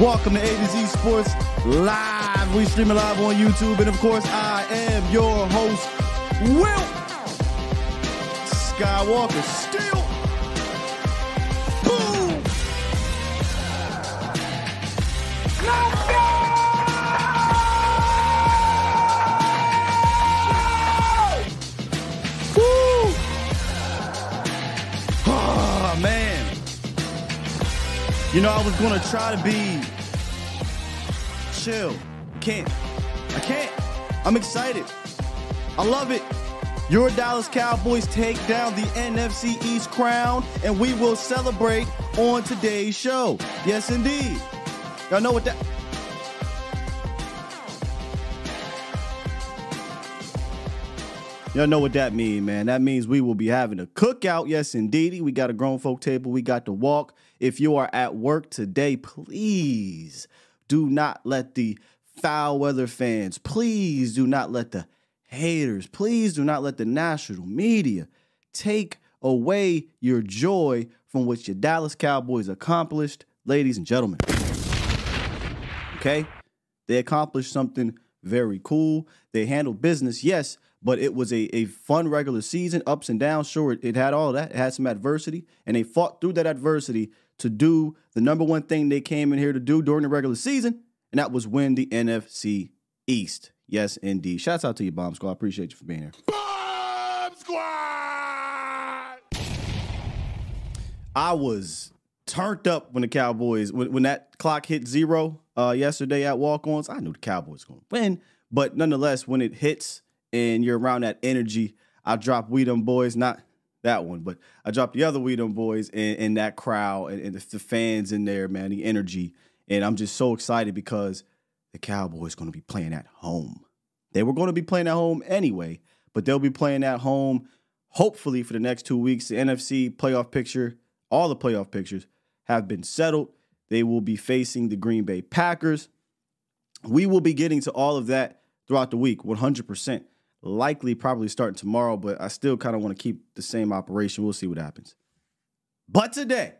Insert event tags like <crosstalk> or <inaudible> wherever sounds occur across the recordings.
Welcome to A to Z Sports Live. We streaming live on YouTube, and of course, I am your host, Will Skywalker. Still, boom. Woo! Oh, man. You know, I was going to try to be chill. Can't. I can't. I'm excited. I love it. Your Dallas Cowboys take down the NFC East crown, and we will celebrate on today's show. Yes, indeed. Y'all know what that. Y'all know what that means, man. That means we will be having a cookout. Yes, indeed. We got a grown folk table. We got to walk. If you are at work today, please do not let the foul weather fans, please do not let the haters, please do not let the national media take away your joy from what your Dallas Cowboys accomplished, ladies and gentlemen. Okay? They accomplished something very cool. They handled business, yes, but it was a, a fun regular season, ups and downs. Sure, it, it had all that. It had some adversity, and they fought through that adversity to do the number one thing they came in here to do during the regular season, and that was win the NFC East. Yes, indeed. Shouts out to you, Bomb Squad. Appreciate you for being here. Bomb Squad! I was turned up when the Cowboys when, when that clock hit zero uh, yesterday at walk-ons. I knew the Cowboys going to win, but nonetheless, when it hits and you're around that energy, I dropped We Them Boys, not that one, but I dropped the other We Them Boys and, and that crowd and, and the, the fans in there, man, the energy, and I'm just so excited because the Cowboys going to be playing at home. They were going to be playing at home anyway, but they'll be playing at home hopefully for the next two weeks. The NFC playoff picture, all the playoff pictures have been settled. They will be facing the Green Bay Packers. We will be getting to all of that throughout the week, 100%. Likely, probably starting tomorrow, but I still kind of want to keep the same operation. We'll see what happens. But today,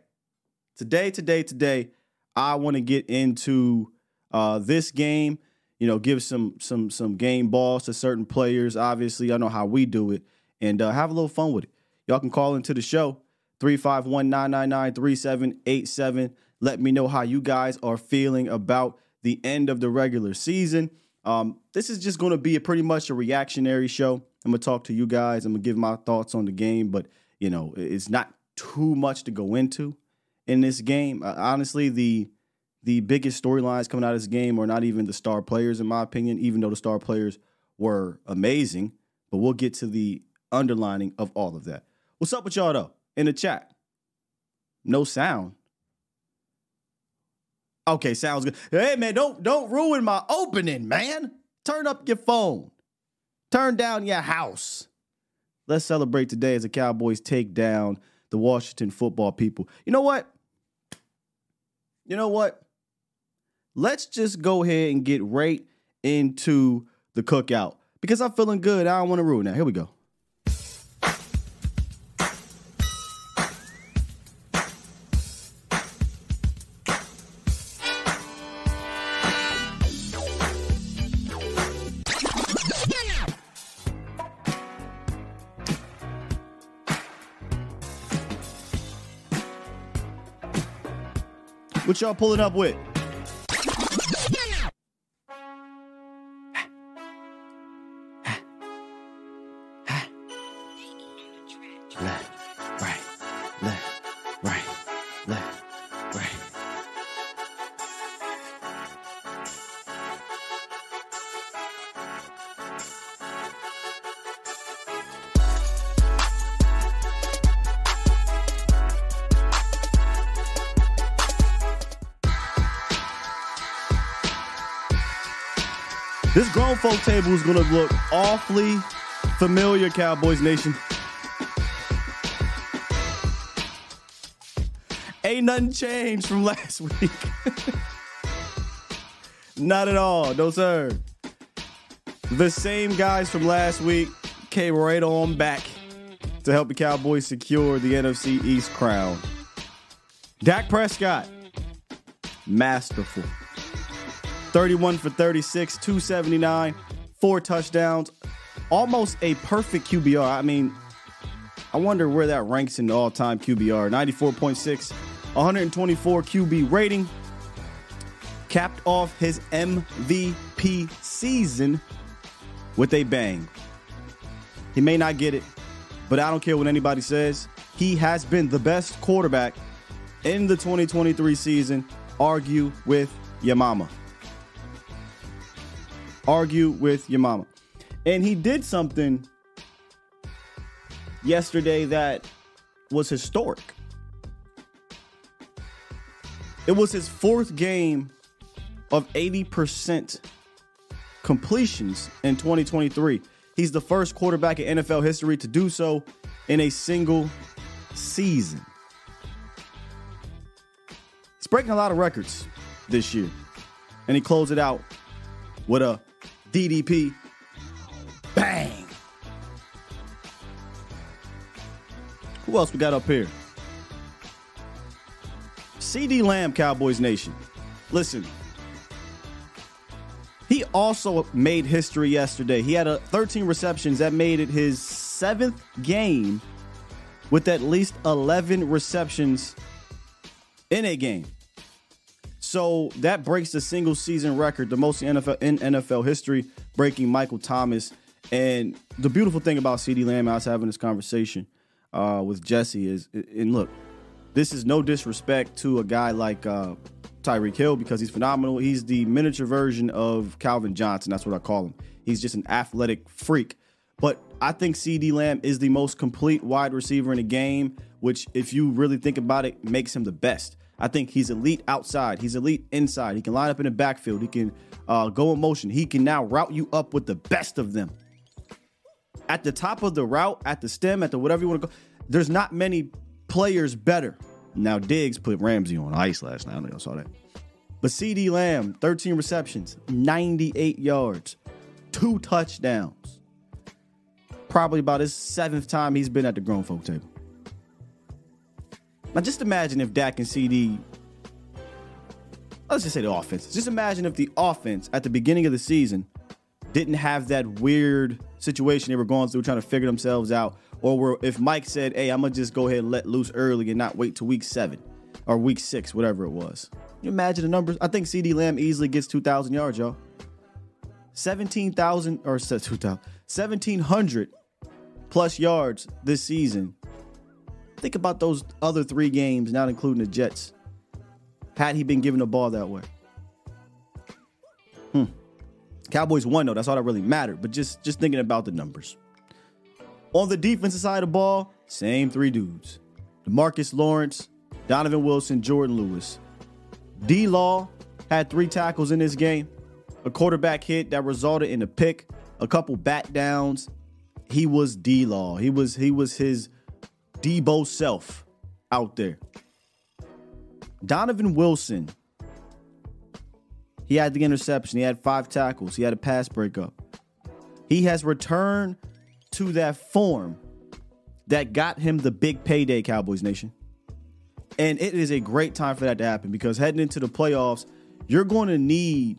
today, today, today, I want to get into uh, this game. You know, give some some some game balls to certain players. Obviously, I know how we do it, and uh, have a little fun with it. Y'all can call into the show 351-999-3787. Let me know how you guys are feeling about the end of the regular season. Um, this is just going to be a pretty much a reactionary show. I'm gonna talk to you guys. I'm gonna give my thoughts on the game, but you know, it's not too much to go into in this game. Uh, honestly, the the biggest storylines coming out of this game are not even the star players, in my opinion, even though the star players were amazing. But we'll get to the underlining of all of that. What's up with y'all though? In the chat. No sound. Okay, sounds good. Hey man, don't don't ruin my opening, man. Turn up your phone. Turn down your house. Let's celebrate today as the Cowboys take down the Washington football people. You know what? You know what? Let's just go ahead and get right into the cookout because I'm feeling good. I don't want to ruin that. Here we go. Y'all pulling up with? Folk table is going to look awfully familiar, Cowboys Nation. Ain't nothing changed from <laughs> last week. Not at all. No, sir. The same guys from last week came right on back to help the Cowboys secure the NFC East crown. Dak Prescott, masterful. 31 for 36, 279, four touchdowns, almost a perfect QBR. I mean, I wonder where that ranks in the all time QBR 94.6, 124 QB rating. Capped off his MVP season with a bang. He may not get it, but I don't care what anybody says. He has been the best quarterback in the 2023 season. Argue with your mama argue with your mama. And he did something yesterday that was historic. It was his fourth game of 80% completions in 2023. He's the first quarterback in NFL history to do so in a single season. He's breaking a lot of records this year. And he closed it out with a DDP. Bang. Who else we got up here? CeeDee Lamb, Cowboys Nation. Listen, he also made history yesterday. He had a 13 receptions that made it his seventh game with at least 11 receptions in a game. So that breaks the single season record, the most NFL, in NFL history, breaking Michael Thomas. And the beautiful thing about CeeDee Lamb, I was having this conversation uh, with Jesse, is, and look, this is no disrespect to a guy like uh, Tyreek Hill because he's phenomenal. He's the miniature version of Calvin Johnson. That's what I call him. He's just an athletic freak. But I think CeeDee Lamb is the most complete wide receiver in the game, which, if you really think about it, makes him the best. I think he's elite outside. He's elite inside. He can line up in the backfield. He can uh, go in motion. He can now route you up with the best of them. At the top of the route, at the stem, at the whatever you want to go, there's not many players better. Now, Diggs put Ramsey on ice last night. I don't know you saw that. But CeeDee Lamb, 13 receptions, 98 yards, two touchdowns. Probably about his seventh time he's been at the grown folk table. Now, just imagine if Dak and CD, let's just say the offense. Just imagine if the offense at the beginning of the season didn't have that weird situation they were going through, trying to figure themselves out, or were, if Mike said, "Hey, I'm gonna just go ahead and let loose early and not wait to week seven or week six, whatever it was." You imagine the numbers? I think CeeDee Lamb easily gets 2,000 yards, y'all. 17,000 or 2,000, 1,700 plus yards this season Think about those other three games, not including the Jets. Had he been given the ball that way? Hmm. Cowboys won though. That's all that really mattered. But just just thinking about the numbers. On the defensive side of the ball, same three dudes: Demarcus Lawrence, Donovan Wilson, Jourdan Lewis. D. Law had three tackles in this game, a quarterback hit that resulted in a pick, a couple bat downs. He was D. Law. He was he was his Debo self out there. Donovan Wilson, he had the interception. He had five tackles. He had a pass breakup. He has returned to that form that got him the big payday, Cowboys Nation. And it is a great time for that to happen because heading into the playoffs, you're going to need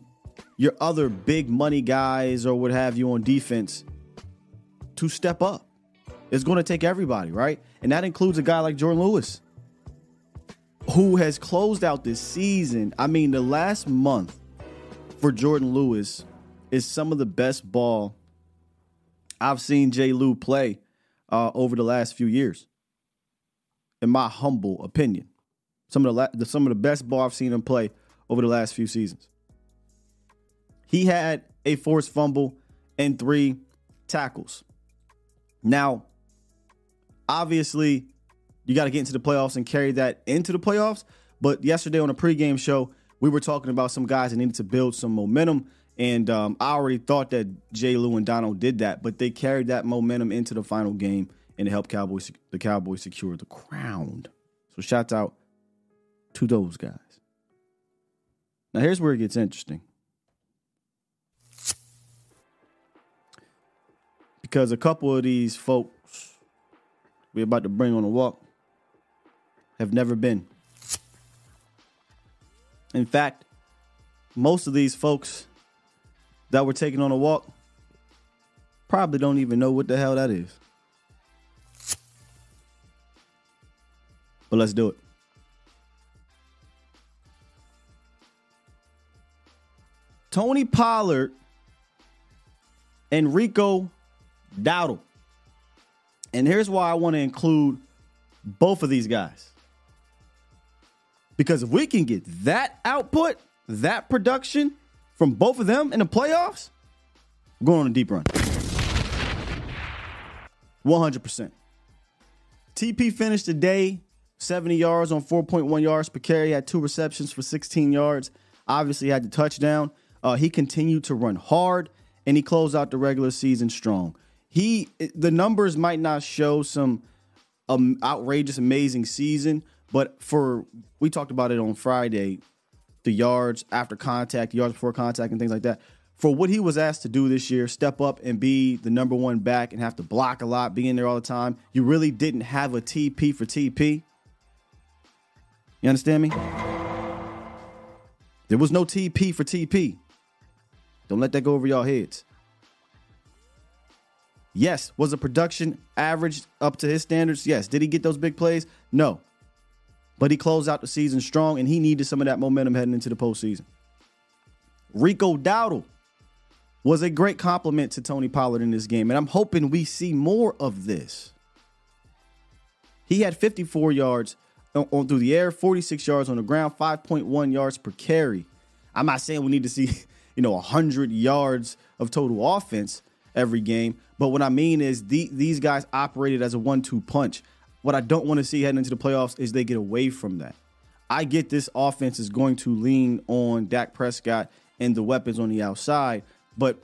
your other big money guys or what have you on defense to step up. It's going to take everybody, right? And that includes a guy like Jourdan Lewis, who has closed out this season. I mean, the last month for Jourdan Lewis is some of the best ball I've seen Jay Lou play uh, over the last few years, in my humble opinion. Some of the, la- some of the best ball I've seen him play over the last few seasons. He had a forced fumble and three tackles. Now, obviously you got to get into the playoffs and carry that into the playoffs. But yesterday on a pregame show, we were talking about some guys that needed to build some momentum And um, I already thought that Jay Lou and Donald did that, but they carried that momentum into the final game and helped Cowboys the Cowboys secure the crown. So shouts out to those guys. Now here's where it gets interesting. Because a couple of these folks we're about to bring on a walk have never been. In fact, most of these folks that were taken on a walk probably don't even know what the hell that is. But let's do it. Tony Pollard and Rico Dowdle. And here's why I want to include both of these guys. Because if we can get that output, that production from both of them in the playoffs, we're going on a deep run. 100%. TP finished the day 70 yards on 4.1 yards per carry, had two receptions for 16 yards. Obviously, had the touchdown. Uh, he continued to run hard, and he closed out the regular season strong. He the numbers might not show some um, outrageous, amazing season, but for we talked about it on Friday, the yards after contact, yards before contact, and things like that. For what he was asked to do this year, step up and be the number one back and have to block a lot, be in there all the time. You really didn't have a TP for TP. You understand me? There was no TP for TP. Don't let that go over y'all heads. Yes, was the production average up to his standards? Yes. Did he get those big plays? No. But he closed out the season strong and he needed some of that momentum heading into the postseason. Rico Dowdle was a great compliment to Tony Pollard in this game, and I'm hoping we see more of this. He had 54 yards on, on through the air, 46 yards on the ground, 5.1 yards per carry. I'm not saying we need to see, <laughs> you know, 100 yards of total offense every game, but what I mean is the, these guys operated as a one-two punch. What I don't want to see heading into the playoffs is they get away from that. I get this offense is going to lean on Dak Prescott and the weapons on the outside, but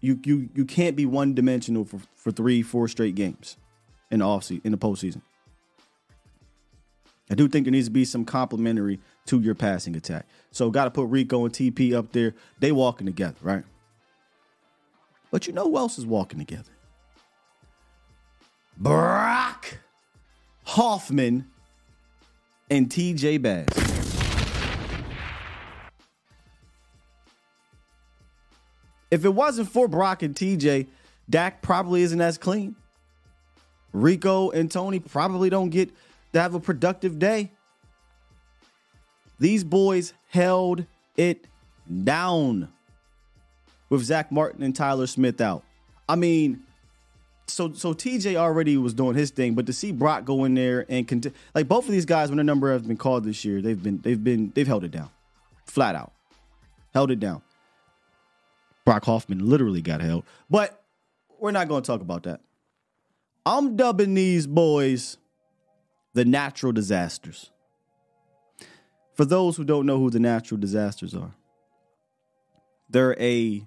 you you you can't be one dimensional for, for three, four straight games in the offseason, in the postseason. I do think there needs to be some complementary to your passing attack. So got to put Rico and TP up there. They walking together, right? But you know who else is walking together? Brock Hoffman and TJ Bass. If it wasn't for Brock and TJ, Dak probably isn't as clean. Rico and Tony probably don't get to have a productive day. These boys held it down with Zack Martin and Tyler Smith out. I mean, so so TJ already was doing his thing, but to see Brock go in there and cont- like both of these guys, when their number has been called this year, they've been they've been they've held it down, flat out, held it down. Brock Hoffman literally got held, but we're not going to talk about that. I'm dubbing these boys the natural disasters. For those who don't know who the natural disasters are, they're a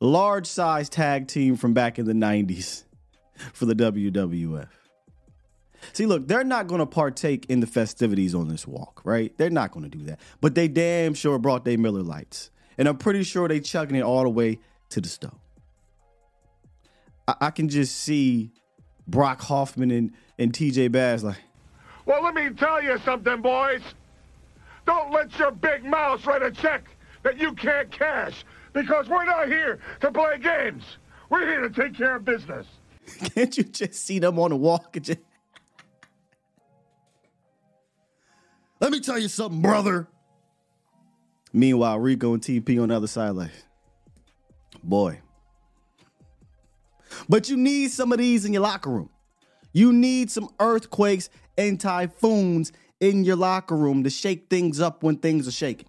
large size tag team from back in the 90s for the WWF. See, look, they're not going to partake in the festivities on this walk, right? They're not going to do that. But they damn sure brought their Miller Lites. And I'm pretty sure they chugging it all the way to the stove. I, I can just see Brock Hoffman and, and TJ Bass like, Well, let me tell you something, boys. Don't let your big mouth write a check that you can't cash because we're not here to play games. We're here to take care of business. <laughs> can't you just see them on the walk just Let me tell you something, brother. Meanwhile, Rico and TP on the other side, like, boy. But you need some of these in your locker room. You need some earthquakes and typhoons in your locker room to shake things up when things are shaking.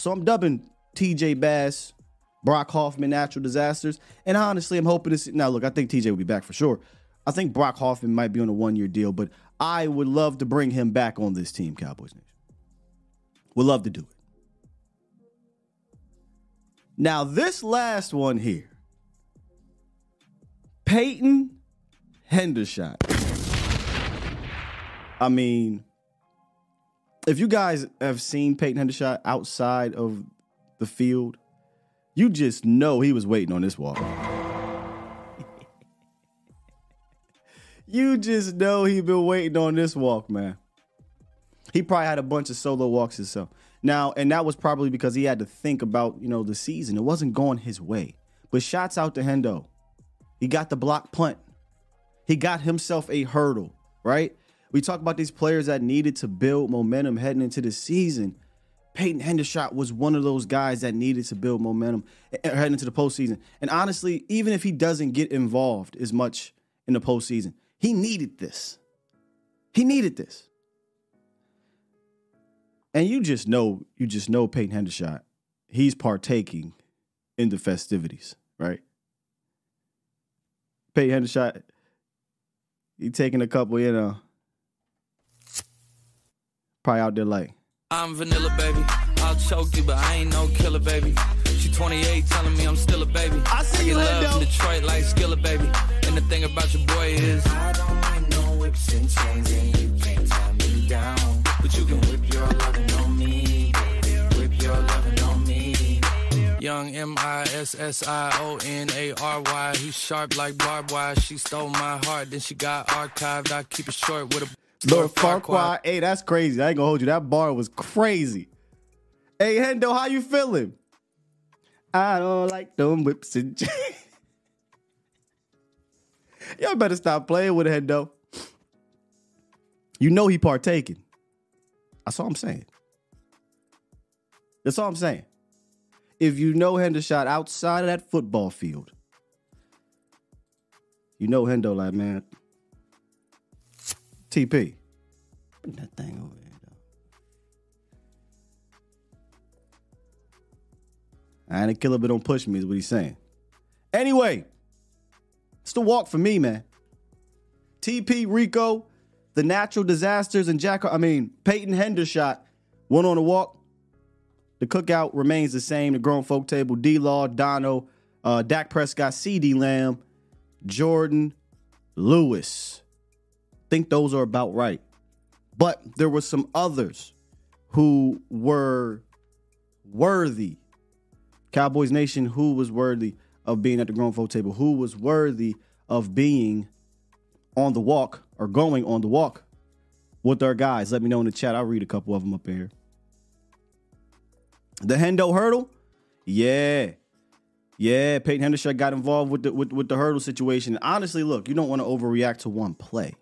So I'm dubbing TJ Bass, Brock Hoffman natural disasters. And honestly, I'm hoping to see. Now, look, I think TJ will be back for sure. I think Brock Hoffman might be on a one year deal, but I would love to bring him back on this team, Cowboys Nation. Would love to do it. Now, this last one here Peyton Hendershot. I mean, if you guys have seen Peyton Hendershot outside of the field, you just know he was waiting on this walk. you just know he been waiting on this walk, man. He probably had a bunch of solo walks himself. Now, and that was probably because he had to think about, you know, the season. It wasn't going his way. But shots out to Hendo. He got the block punt. He got himself a hurdle, right? We talk about these players that needed to build momentum heading into the season. Peyton Hendershot was one of those guys that needed to build momentum eh, eh, heading into the postseason. And honestly, even if he doesn't get involved as much in the postseason, he needed this. He needed this. And you just know, you just know Peyton Hendershot. He's partaking in the festivities, right? Peyton Hendershot, he taking a couple, you know, probably out there like. I'm vanilla, baby. I'll choke you, but I ain't no killer, baby. She 28, telling me I'm still a baby. I see you, love in Detroit like Skilla, baby. And the thing about your boy is I don't like no whips and chains, and you can't tie me down. But you can whip your lovin' on me, baby. Whip your lovin' on me. Young M I S S I O N A R Y. He's sharp like barbed wire. She stole my heart, then she got archived. I keep it short with a Lord Farquaad. Hey, that's crazy. I ain't gonna hold you. That bar was crazy. Hey, Hendo, how you feeling? I don't like them whips and <laughs> chains. Y'all better stop playing with Hendo. You know he partaking. That's all I'm saying. That's all I'm saying. If you know Hendo Hendershot outside of that football field, you know Hendo like, man, TP. That thing over here, though. I ain't a killer, but don't push me, is what he's saying. Anyway, it's the walk for me, man. TP Rico, the natural disasters, and Jack, I mean, Peyton Hendershot went on a walk. The cookout remains the same. The grown folk table, D Law, Dono, uh, Dak Prescott, CeeDee Lamb, Jourdan, Lewis. Think those are about right. But there were some others who were worthy. Cowboys Nation, who was worthy of being at the grown folk table? Who was worthy of being on the walk or going on the walk with our guys? Let me know in the chat. I'll read a couple of them up here. The Hendo hurdle, yeah, yeah. Peyton Hendershot got involved with the with, with the hurdle situation. Honestly, look, you don't want to overreact to one play,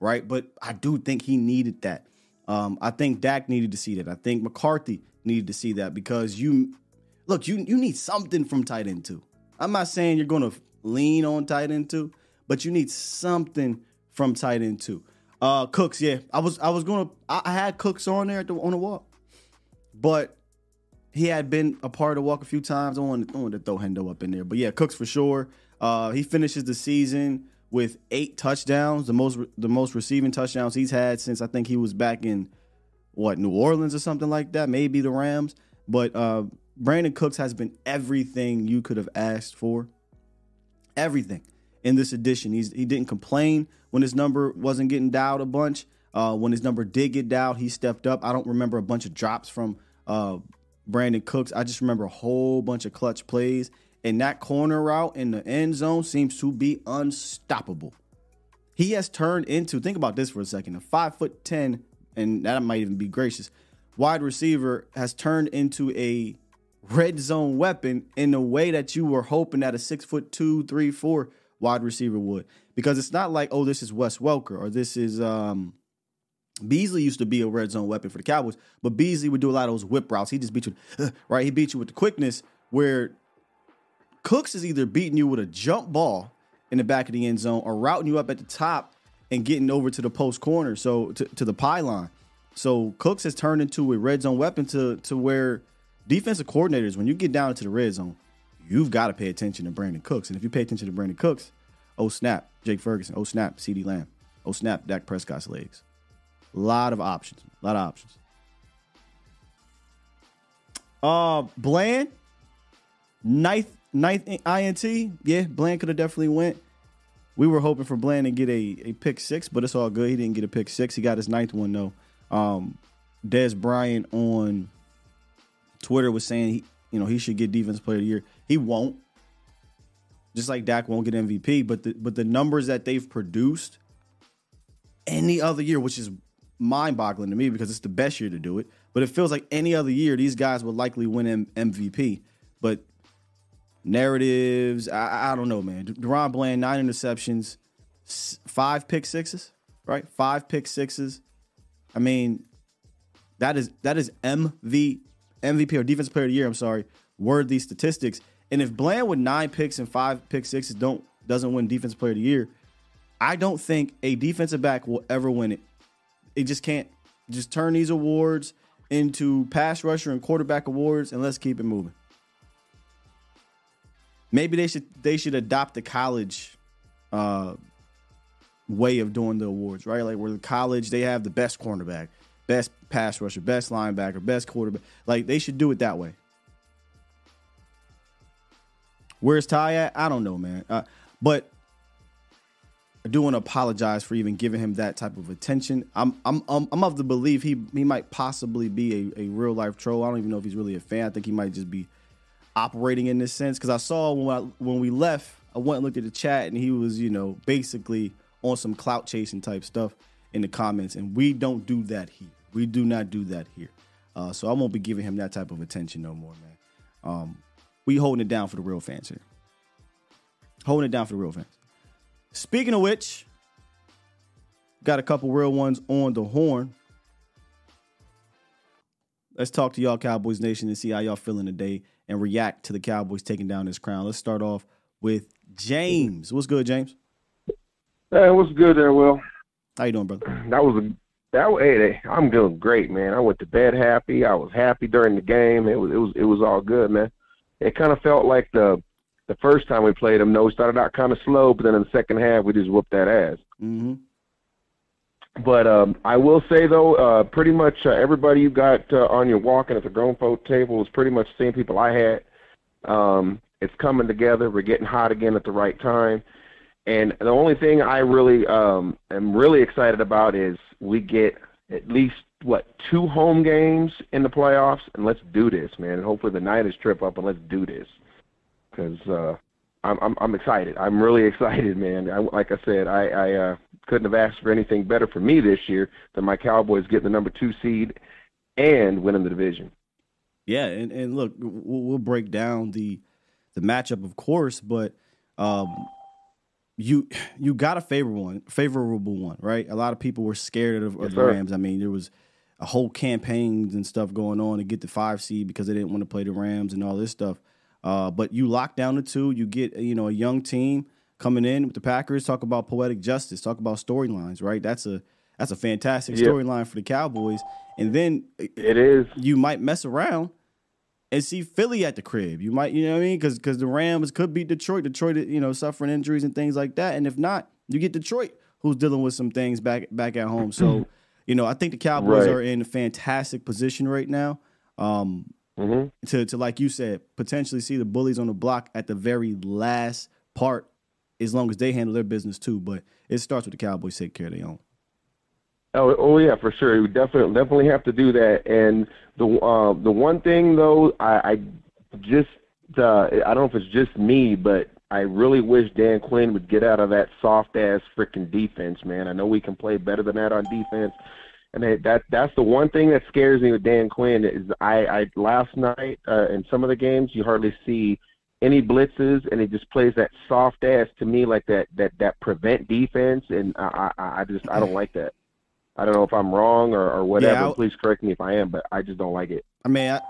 right? But I do think he needed that. Um, I think Dak needed to see that. I think McCarthy needed to see that because you look, you you need something from tight end too. I'm not saying you're to lean on tight end two, but you need something from tight end two. Uh, Cooks, yeah, I was I was gonna I, I had Cooks on there the, on the walk, but he had been a part of the walk a few times. I wanted, I wanted to throw Hendo up in there, but yeah, Cooks for sure. Uh, he finishes the season with eight touchdowns, the most the most receiving touchdowns he's had since I think he was back in what New Orleans or something like that, maybe the Rams. But uh, Brandin Cooks has been everything you could have asked for. Everything in this edition. He's he didn't complain when his number wasn't getting dialed a bunch. Uh, when his number did get dialed, he stepped up. I don't remember a bunch of drops from uh, Brandin Cooks. I just remember a whole bunch of clutch plays. And that corner route in the end zone seems to be unstoppable. He has turned into, think about this for a second, a five foot 10, and that might even be gracious, wide receiver has turned into a red zone weapon in the way that you were hoping that a six foot two, three, four wide receiver would. Because it's not like, oh, this is Wes Welker or this is um Beasley used to be a red zone weapon for the Cowboys, but Beasley would do a lot of those whip routes. He just beat you, <laughs> right? He beat you with the quickness where Cooks is either beating you with a jump ball in the back of the end zone or routing you up at the top and getting over to the post corner, so to, to the pylon. So Cooks has turned into a red zone weapon to to where defensive coordinators, when you get down into the red zone, you've got to pay attention to Brandin Cooks. And if you pay attention to Brandin Cooks, Oh snap, Jake Ferguson. Oh snap, CeeDee Lamb. Oh snap, Dak Prescott's legs. A lot of options. A lot of options. Uh, Bland, ninth, ninth INT. Yeah, Bland could have definitely went. We were hoping for Bland to get a, a pick six, but it's all good. He didn't get a pick six. He got his ninth one though. Um, Dez Bryant on Twitter was saying he, you know, he should get Defense Player of the Year. He won't. Just like Dak won't get MVP, but the but the numbers that they've produced any other year, which is mind-boggling to me because it's the best year to do it. But it feels like any other year, these guys would likely win M- MVP. But narratives, I, I don't know, man. DaRon Bland, nine interceptions, five pick sixes, right? Five pick sixes. I mean, that is that is MV MVP or Defensive Player of the Year. I'm sorry, worthy statistics. And if Bland with nine picks and five pick sixes don't doesn't win Defensive Player of the Year, I don't think a defensive back will ever win it. It just can't. Just turn these awards into pass rusher and quarterback awards, and let's keep it moving. Maybe they should they should adopt the college uh, way of doing the awards, right? Like where the college they have the best cornerback, best pass rusher, best linebacker, best quarterback. Like they should do it that way. Where's Ty at? I don't know, man. Uh, but I do want to apologize for even giving him that type of attention. I'm I'm I'm, I'm of the belief he he might possibly be a, a real life troll. I don't even know if he's really a fan. I think he might just be operating in this sense because I saw when I, when we left, I went and looked at the chat and he was you know basically on some clout chasing type stuff in the comments, and we don't do that here. We do not do that here. Uh, so I won't be giving him that type of attention no more, man. Um, we holding it down for the real fans here. Holding it down for the real fans. Speaking of which, got a couple real ones on the horn. Let's talk to y'all, Cowboys Nation, and see how y'all feeling today and react to the Cowboys taking down this crown. Let's start off with James. What's good, James? Hey, what's good there, Will? How you doing, brother? That was a that hey, I'm doing great, man. I went to bed happy. I was happy during the game. It was it was it was all good, man. It kind of felt like the the first time we played them. No, we started out kind of slow, but then in the second half we just whooped that ass. Mm-hmm. But um, I will say though, uh, pretty much uh, everybody you got uh, on your walking at the grown folk table was pretty much the same people I had. Um, it's coming together. We're getting hot again at the right time. And the only thing I really um, am really excited about is we get at least what two home games in the playoffs, and let's do this, man. And hopefully the Niners trip up and let's do this because uh, I'm, I'm I'm excited. I'm really <laughs> excited, man. I, like I said, I, I uh, couldn't have asked for anything better for me this year than my Cowboys getting the number two seed and winning the division. Yeah, and, and look, we'll, we'll break down the the matchup, of course, but um, you you got a favorable one, favorable one, right? A lot of people were scared of, of Yes, the sir. Rams. I mean, there was a whole campaigns and stuff going on to get the five seed because they didn't want to play the Rams and all this stuff. Uh, but you lock down the two, you get you know a young team coming in with the Packers. Talk about poetic justice. Talk about storylines, right? That's a that's a fantastic Yeah. storyline for the Cowboys. And then It is. you might mess around and see Philly at the crib. You might, you know what I mean? Because because the Rams could beat Detroit. Detroit, you know, suffering injuries and things like that. And if not, you get Detroit, who's dealing with some things back back at home. So, you know, I think the Cowboys Right. are in a fantastic position right now. Um, hmm to to like you said, potentially see the bullies on the block at the very last part, as long as they handle their business too. But it starts with the Cowboys take care of their own. Oh, oh yeah, for sure. We definitely definitely have to do that. And the uh, the one thing though, I, I just uh, I don't know if it's just me, but I really wish Dan Quinn would get out of that soft ass freaking defense, man. I know we can play better than that on defense. And that that- that's the one thing that scares me with Dan Quinn is I, I last night uh, in some of the games you hardly see any blitzes and he just plays that soft ass to me like that that that prevent defense and I I, I just I don't like that. I don't know if I'm wrong or, or whatever. Yeah, Please correct me if I am, but I just don't like it. I mean, I,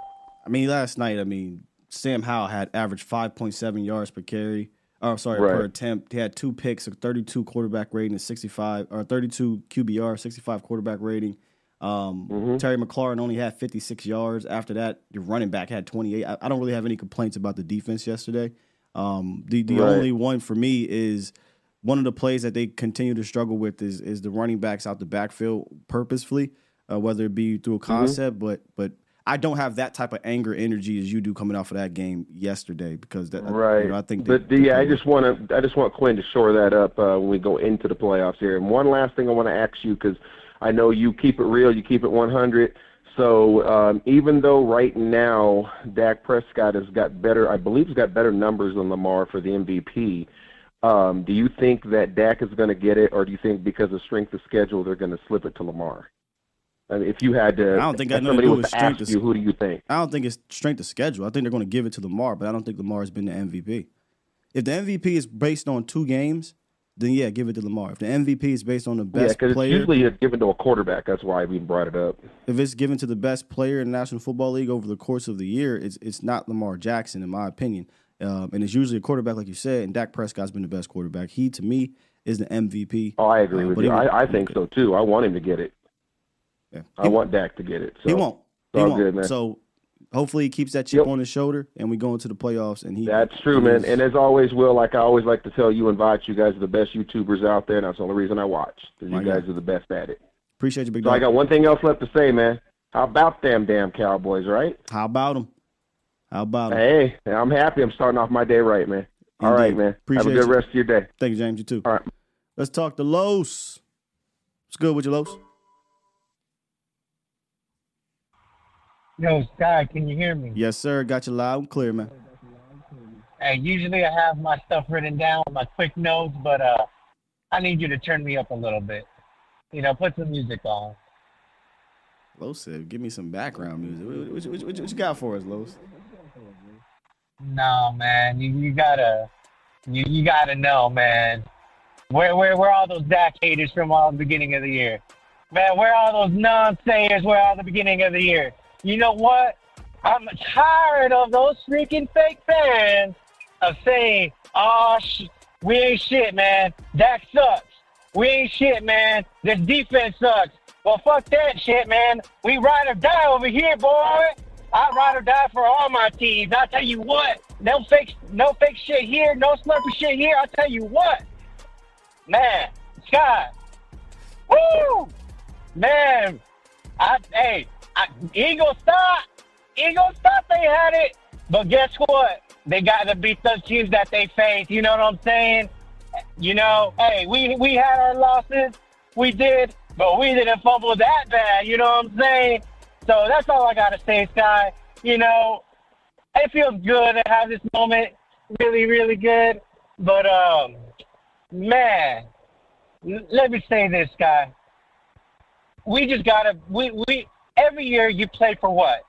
I mean, last night, I mean, Sam Howell had averaged 5.7 yards per carry. Oh, sorry, per attempt. He had two picks, a 32 quarterback rating, and 65 or 32 QBR, 65 quarterback rating. Um, Mhm. Terry McLaurin only had 56 yards. After that, your running back had 28. I, I don't really have any complaints about the defense yesterday. Um, the the Right. only one for me is one of the plays that they continue to struggle with is is the running backs out the backfield purposefully, uh, whether it be through a Mm-hmm. concept, but but I don't have that type of anger energy as you do coming off of that game yesterday because that Right. You know, I think, they- but yeah, I just want to I just want Quinn to shore that up uh, when we go into the playoffs here. And one last thing I want to ask you because I know you keep it real, you keep it 100. So um, even though right now Dak Prescott has got better, I believe he's got better numbers than Lamar for the MVP. Um, do you think that Dak is going to get it, or do you think because of strength of schedule they're going to slip it to Lamar? I mean, if you had to, I don't think I know somebody was to ask you, who do you think? I don't think it's strength of schedule. I think they're going to give it to Lamar, but I don't think Lamar has been the MVP. If the MVP is based on two games, then yeah, give it to Lamar. If the MVP is based on the Yeah, best because it's player, usually given to a quarterback. That's why we brought it up. if it's given to the best player in the National Football League over the course of the year, it's it's not Lamar Jackson, in my opinion. Um, and it's usually a quarterback, like you said, and Dak Prescott's been the best quarterback. He, to me, is the MVP. Oh, I agree Uh, with you. I, I think so too. I want him to get it. Yeah. I want Dak to get it. So he won't. He won't. good, man. So hopefully he keeps that chip Yep. on his shoulder, and we go into the playoffs. And he That's true, he man. And as always, Will, like I always like to tell you and Vach, you guys are the best YouTubers out there, and that's the only reason I watch because you guys God. are the best at it. appreciate you, big So dog. I got one thing else left to say, man. How about them damn Cowboys, right? How about them? How about him? Hey, I'm happy. I'm starting off my day right, man. All right, Indeed. man. Have a good you. rest of your day. Thank you, James. You too. All right. Let's talk to Los. What's good with you, Los? Yo, Sky, can you hear me? Yes, sir. Got you loud and clear, man. Hey, usually I have my stuff written down, with my quick notes, but uh, I need you to turn me up a little bit. You know, put some music on. Los "Give me some background music. What, what, what, what, you got for us, Los?" No, man, you, you gotta, you, you gotta know, man. Where, where, where are those Dak haters from all the beginning of the year? Man, where are those non-sayers? Where are the beginning of the year? You know what? I'm tired of those freaking fake fans of saying, "Oh, sh- we ain't shit, man. That sucks. We ain't shit, man. This defense sucks." Well, fuck that shit, man. We ride or die over here, boy. I ride or die for all my teams. I tell you what, no fake, no fake shit here, no slurpy shit here. I tell you what, man, Sky, woo, man. I hey, I, Eagles thought, Eagles thought they had it, but guess what? They got to beat those teams that they face. You know what I'm saying? You know, hey, we we had our losses, we did, but we didn't fumble that bad. You know what I'm saying? So that's all I gotta say, Sky. You know, it feels good to have this moment. Really, really good. But um, man, let me say this, Sky. We just gotta. We we every year you play for what?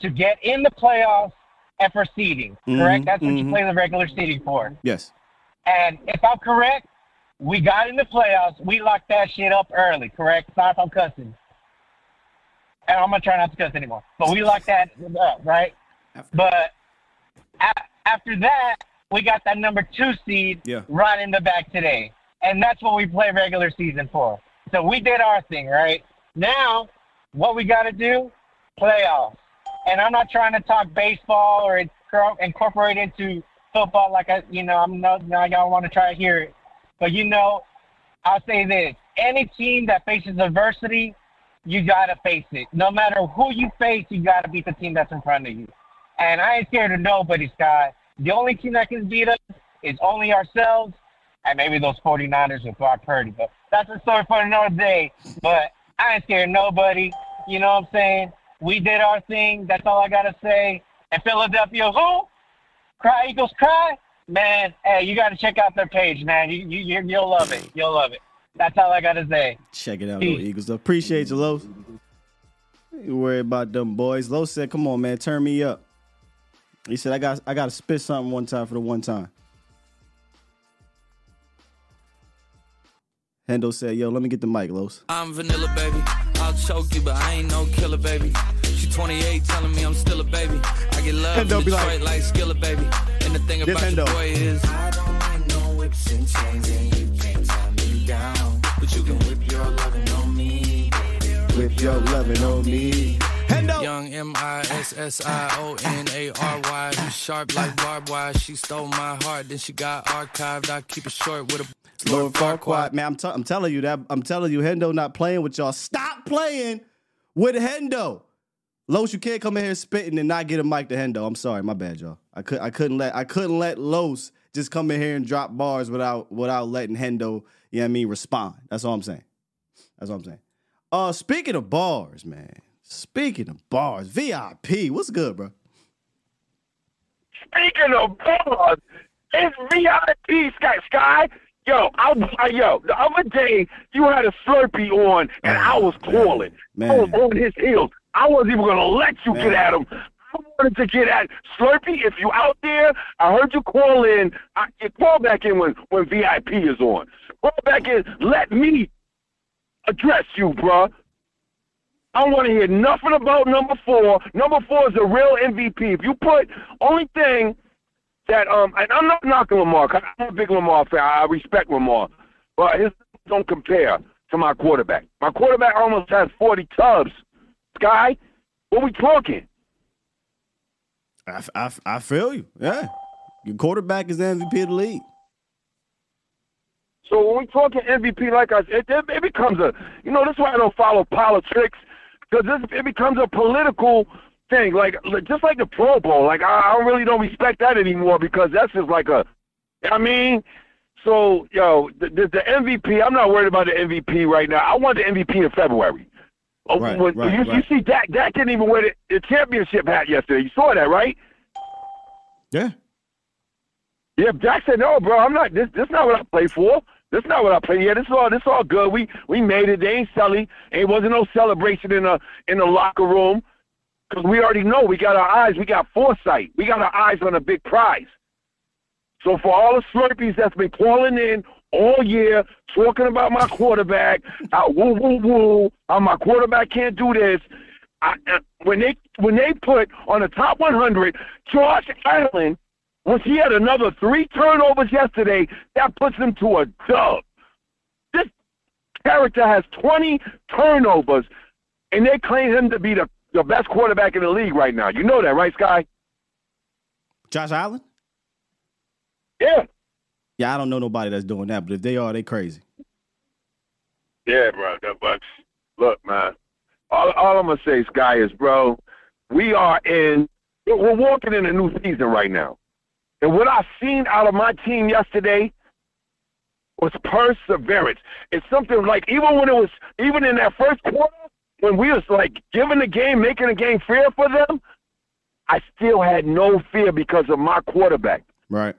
To get in the playoffs and for seeding. Correct? Mhm, That's what you mhm. play the regular seeding for. Yes. And if I'm correct, we got in the playoffs. We locked that shit up early, correct? Sorry if I'm cussing. And I'm going to try not to cuss anymore. But we locked that up, right? But a- after that, we got that number two seed Yeah. right in the back today. And that's what we play regular season for. So we did our thing, right? Now, what we got to do? Playoffs. And I'm not trying to talk baseball or incor- incorporate into football like I, you know, I'm not, now y'all want to try to hear it. But you know, I'll say this: any team that faces adversity, you gotta face it. No matter who you face, you gotta beat the team that's in front of you. And I ain't scared of nobody, Sky. The only team that can beat us is only ourselves, and maybe those 49ers with Brock Purdy. But that's a story for another day. But I ain't scared nobody. You know what I'm saying? We did our thing. That's all I gotta say. And Philadelphia, who? Cry Eagles cry, man. Hey, you got to check out their page, man. You, you you you'll love it. You'll love it. That's all I gotta say. Check it out, Peace. little Eagles. Appreciate you, Los. You worry about them boys. Los said, "Come on, man, turn me up." He said, "I got, I got to spit something one time for the one time." Hendo said, "Yo, let me get the mic, Los." I'm vanilla, baby. I'll choke you, but I ain't no killer, baby. She 28, telling me I'm still a baby. I get love Hendo in be Detroit like- like, Skilla, baby. And the thing This about your boy is, I don't like no whips and chains, and you can't tie me down. But you can whip your loving on me, baby. With your loving on me, Hendo. Young M I S S I O N A R Y. You sharp like barbed wire. She stole my heart, then she got archived. I keep it short with a Lord Farquaad, man, I'm, t- I'm telling you that. I'm telling you, Hendo not playing with y'all. Stop playing with Hendo. Los, you can't come in here spitting and not get a mic to Hendo. I'm sorry, my bad, y'all. I could I couldn't let I couldn't let Los just come in here and drop bars without without letting Hendo, you know what I mean, respond. That's all I'm saying. That's all I'm saying. Uh speaking of bars, man. Speaking of bars, VIP, what's good, bro? Speaking of bars, it's VIP Sky Sky. Yo, I was uh, yo the other day you had a Slurpee on and I was calling. Man. I was on his heels. I wasn't even gonna let you Man. get at him. I wanted to get at Slurpee. If you out there, I heard you call in. I, you call back in when when VIP is on. Call back in. Let me address you, bruh. I don't want to hear nothing about number four. Number four is a real MVP. If you put only thing that um, and I'm not knocking Lamar. 'cause I'm a big Lamar fan. I respect Lamar, but his don't compare to my quarterback. My quarterback almost has 40 tubs. Sky, what we talking? I, I, I feel you. Yeah. Your quarterback is the MVP of the league. So when we talking MVP, like I said, it, it becomes a, you know, this is why I don't follow politics, because it becomes a political thing. Like just like the Pro Bowl, like I, I really don't respect that anymore because that's just like a, I mean, so yo, the, the, the MVP, I'm not worried about the MVP right now. I want the MVP in February. Oh, Right, when- right, you, you see Dak, Dak didn't even wear the, the championship hat yesterday. You saw that, right? Yeah. Yeah, Dak said, "No, bro, I'm not. This, this not what I play for. This not what I play. Yeah, this is all. This all good. We, we made it. They ain't selling. It wasn't no celebration in the, in the locker room, because we already know. We got our eyes. We got foresight. We got our eyes on a big prize. So for all the Slurpees that's been calling in all year, talking about my quarterback, I, woo woo woo, how my quarterback can't do this. I, uh, when they when they put on the top 100, Josh Allen once he had another three turnovers yesterday, that puts him to a dub. This character has 20 turnovers, and they claim him to be the, the best quarterback in the league right now. You know that, right, Sky? Josh Allen? Yeah. Yeah, I don't know nobody that's doing that, but if they are, they crazy. Yeah, bro. But look, man, all, all I'm gonna say, Sky, is, bro, we are in. We're walking in a new season right now, and what I've seen out of my team yesterday was perseverance. It's something like even when it was even in that first quarter when we was like giving the game, making the game fair for them, I still had no fear because of my quarterback. Right.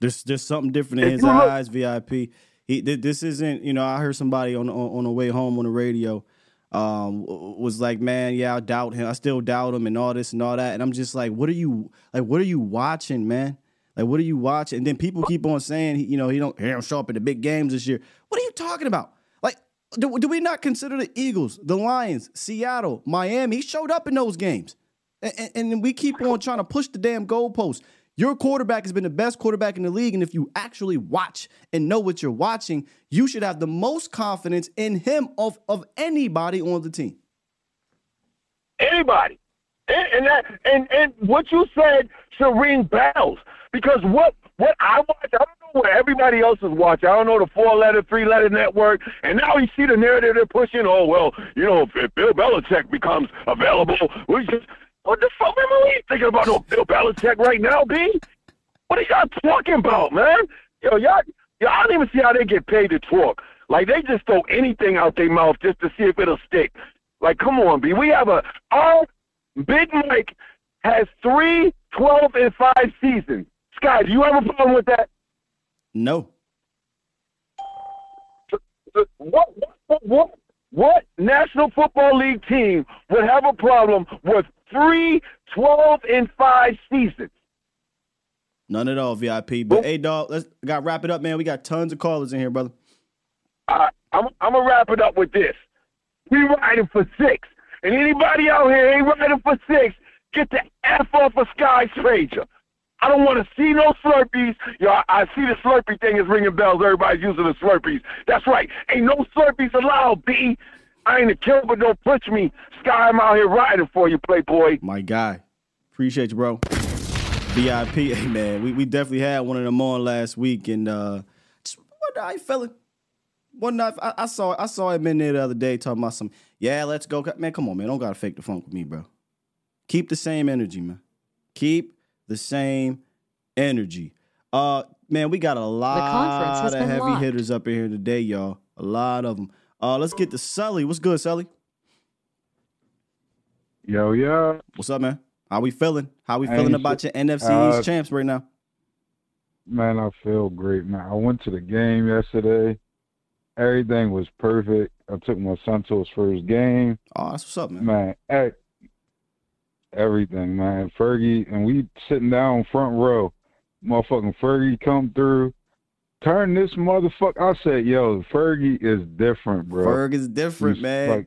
There's there's something different in his look- eyes, VIP. He this isn't, you know, I heard somebody on on, on the way home on the radio um was like, "Man, yeah, I doubt him. I still doubt him and all this and all that." And I'm just like, "What are you like what are you watching, man? Like what are you watching?" And then people keep on saying, you know, he don't he don't show up in the big games this year. What are you talking about? Do, do we not consider the Eagles, the Lions, Seattle, Miami? He showed up in those games. And, and, we keep on trying to push the damn goalpost. Your quarterback has been the best quarterback in the league, and if you actually watch and know what you're watching, you should have the most confidence in him of, of anybody on the team. Anybody. And, and that and, and what you said should ring bells. Because what what I watch, I don't know what everybody else is watching. I don't know the four letter, three letter network. And now you see the narrative they're pushing. Oh well, you know, if, Bill Belichick becomes available, we just what the fuck man, we ain't thinking about no Bill Belichick right now, B. What are y'all talking about, man? Yo, y'all, y'all don't even see how they get paid to talk. Like they just throw anything out their mouth just to see if it'll stick. Like, come on, B. We have a our Big Mike has three 12 and 5 seasons. Sky, do you have a problem with that? No. What, what, what, what National Football League team would have a problem with three 12 and 5 seasons? None at all, VIP. But hey, dog, let's got wrap it up, man. We got tons of callers in here, brother. I, I'm, I'm going to wrap it up with this. We riding for six. And anybody out here ain't riding for six, get the F off of Sky Stranger. I don't want to see no Slurpees. Yo, I, see the Slurpee thing is ringing bells. Everybody's using the Slurpees. That's right. Ain't no Slurpees allowed, B. I ain't a killer, but don't push me. Sky, I'm out here riding for you, Playboy. My guy. Appreciate you, bro. VIP, <laughs> hey man, we, we definitely had one of them on last week, and uh, just how he feeling. One night I, I saw I saw him in there the other day talking about some. Yeah, let's go. Man, come on, man. Don't gotta fake the funk with me, bro. Keep the same energy, man. Keep the same energy. Uh, man, we got a lot of heavy locked. hitters up in here today, y'all. A lot of them. Uh, let's get to Sully. What's good, Sully? Yo, yo. What's up, man? How we feeling? How we Hey, feeling shit. about your NFC Uh, East champs right now? Man, I feel great, man. I went to the game yesterday. Everything was perfect. I took my son to his first game. Oh, that's what's up, man. Man, everything, man. Fergie, and we sitting down front row. Motherfucking Fergie come through. Turn this motherfucker. I said, yo, Fergie is different, bro. Ferg is different, He's man. like-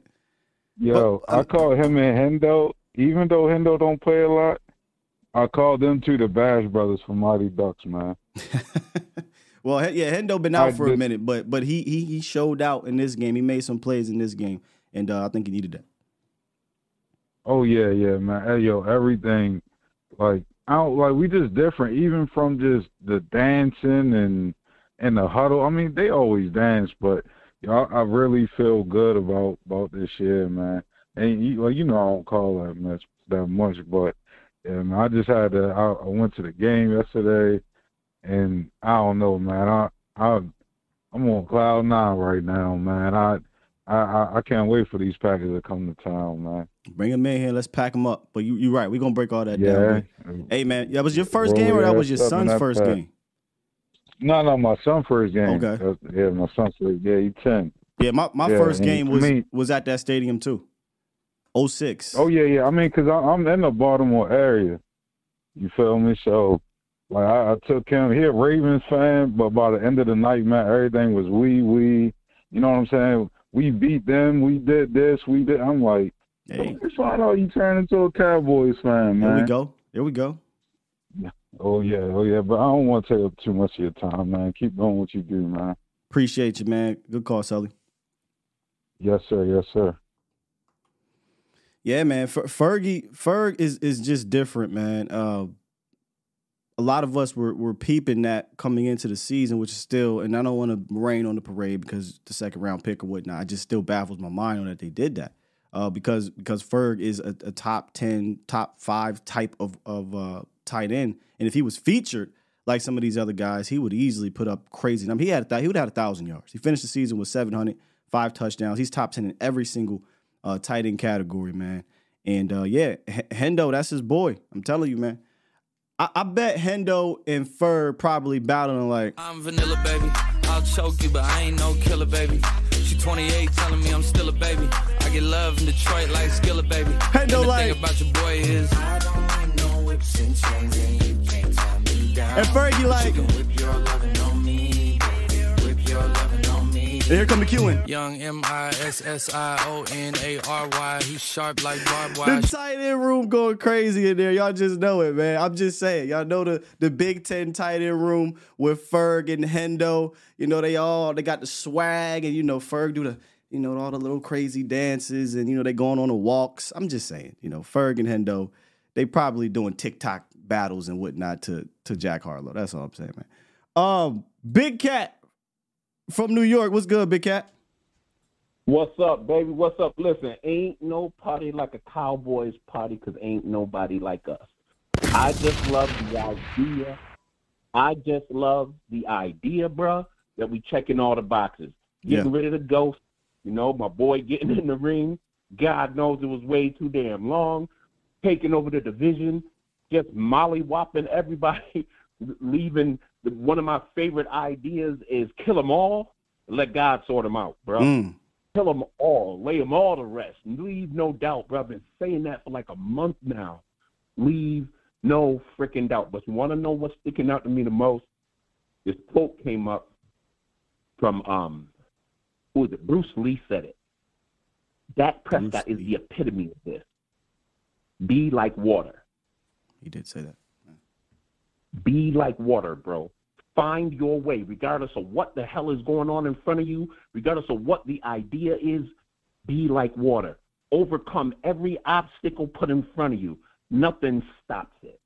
Yo, But, uh, I call him and Hendo, even though Hendo don't play a lot, I call them two the Bash Brothers from Mighty Ducks, man. <laughs> well, yeah, Hendo been out I for a minute, but but he he he showed out in this game. He made some plays in this game, and uh, I think he needed that. Oh yeah, yeah, man. Hey, yo, everything like I don't like we just different, even from just the dancing and and the huddle. I mean, they always dance, but y'all, I really feel good about about this year, man. And you, you know, I don't call that much that much, but yeah, man, I just had to. I, I went to the game yesterday, and I don't know, man. I I I'm on cloud nine right now, man. I I I, I can't wait for these Packers to come to town, man. Bring them in here. Let's pack them up. But you you right. We gonna break all that down. Yeah. Man. Hey man, that was your first Roll game, or that was your ass up in son's first pack. game? No, no, my son first game. Okay. Uh, Yeah, my son's first. Yeah, he ten. Yeah, my, my Yeah, first game was me- was at that stadium too. 06. Oh yeah, yeah. I mean, cause I, I'm in the Baltimore area. You feel me? So, like, I, I took him. He a Ravens fan, but by the end of the night, man, everything was we, we. You know what I'm saying? We beat them. We did this. We did. I'm like, Hey, it's. Oh, you turn into a Cowboys fan, man. here we go. Here we go. Oh yeah, oh yeah. But I don't want to take up too much of your time, man. Keep doing what you do, man. Appreciate you, man. Good call, Sully. Yes, sir. Yes, sir. Yeah, man. Fer- Fergie, Ferg is is just different, man. Uh, a lot of us were were peeping that coming into the season, which is still, and I don't want to rain on the parade because the second round pick or whatnot. It just still baffles my mind on that they did that. Uh, because because Ferg is a, a top ten, top five type of of uh, tight end, and if he was featured like some of these other guys, he would easily put up crazy numbers. He had th- he would have had a thousand yards. He finished the season with 700, five touchdowns. He's top ten in every single uh, tight end category, man. And uh, yeah, H- Hendo, that's his boy. I'm telling you, man. I, I bet Hendo and Ferg probably battling like, I'm vanilla, baby. I'll choke you, but I ain't no killer, baby. She 28, telling me I'm still a baby. I get love in Detroit like Skilla, baby. Hendo and the like- thing about your boy is I don't want no whips and chains, and you can't tie me down. and Fergie like, and here come the queuing. Young M I S S I O N A R Y. He's sharp like barbed wire. The tight end room going crazy in there. Y'all just know it, man. I'm just saying. Y'all know the the Big Ten tight end room with Ferg and Hendo. You know they all they got the swag, and you know Ferg do the you know all the little crazy dances, and you know they going on the walks. I'm just saying. You know Ferg and Hendo, they probably doing TikTok battles and whatnot to to Jack Harlow. That's all I'm saying, man. Um, Big Cat from New York. What's good, Big Cat? What's up, baby? What's up? Listen, ain't no party like a Cowboys party because ain't nobody like us. I just love the idea. I just love the idea, bruh, that we checking all the boxes. Getting rid of the ghost. You know, my boy getting <laughs> in the ring. God knows it was way too damn long. Taking over the division. Just molly-whopping everybody. <laughs> Leaving. The, one of my favorite ideas is kill them all. Let God sort them out, bro Mm. kill them all, lay them all to rest. Leave no doubt, bro. I've been saying that for like a month now. Leave no freaking doubt. But you want to know what's sticking out to me the most? This quote came up from um, who was it? Bruce Lee said it. Dak Prescott is Lee. the epitome of this. Be like water. He did say that. Be like water, bro. Find your way, regardless of what the hell is going on in front of you, regardless of what the idea is. Be like water. Overcome every obstacle put in front of you. Nothing stops it.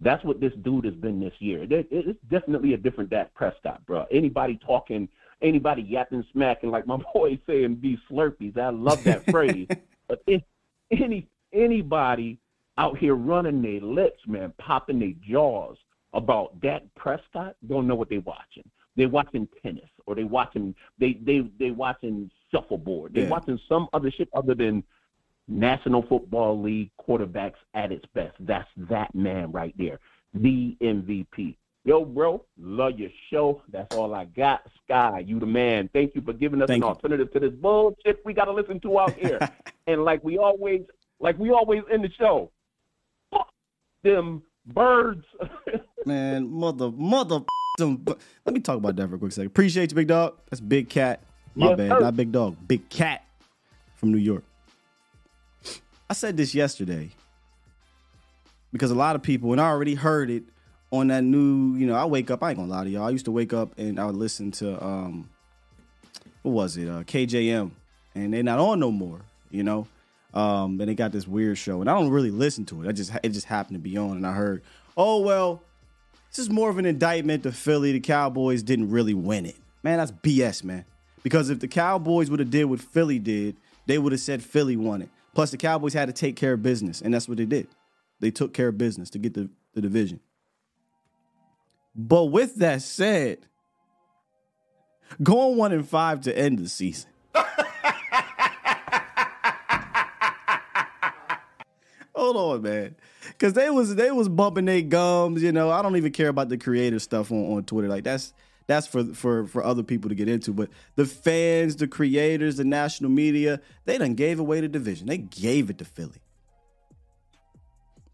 That's what this dude has been this year. It's definitely a different Dak Prescott, bro. Anybody talking, anybody yapping, smacking, like my <laughs> boy saying, "Be Slurpees." I love that <laughs> phrase. But if any anybody out here running their lips, man, popping their jaws about Dak Prescott, don't know what they're watching. They're watching tennis, or they watching they they they watching shuffleboard. They Yeah. watching some other shit other than National Football League quarterbacks at its best. That's that man right there, the MVP. Yo, bro, love your show. That's all I got. Sky, you the man. Thank you for giving us Thank an you. alternative to this bullshit we got to listen to out here. <laughs> and like we always, like we always in the show, fuck them birds. <laughs> Man, mother, mother. Let me talk about that for a quick second. Appreciate you, big dog. That's Big Cat. My bad, sir. not Big Dog. Big Cat from New York. I said this yesterday because a lot of people, and I already heard it on that new, you know, I wake up, I ain't gonna lie to y'all. I used to wake up and I would listen to, um, what was it, uh, KJM, and they're not on no more, you know. Um, and they got this weird show, and I don't really listen to it. I just it just happened to be on, and I heard, oh well, this is more of an indictment to Philly. The Cowboys didn't really win it. Man, that's BS, man. Because if the Cowboys would have did what Philly did, they would have said Philly won it. Plus, the Cowboys had to take care of business, and that's what they did. They took care of business to get the, the division. But with that said, going one and five to end the season. Hold on, man. Cause they was they was bumping their gums, you know. I don't even care about the creative stuff on, on Twitter. Like that's that's for for for other people to get into. But the fans, the creators, the national media, they done gave away the division. They gave it to Philly.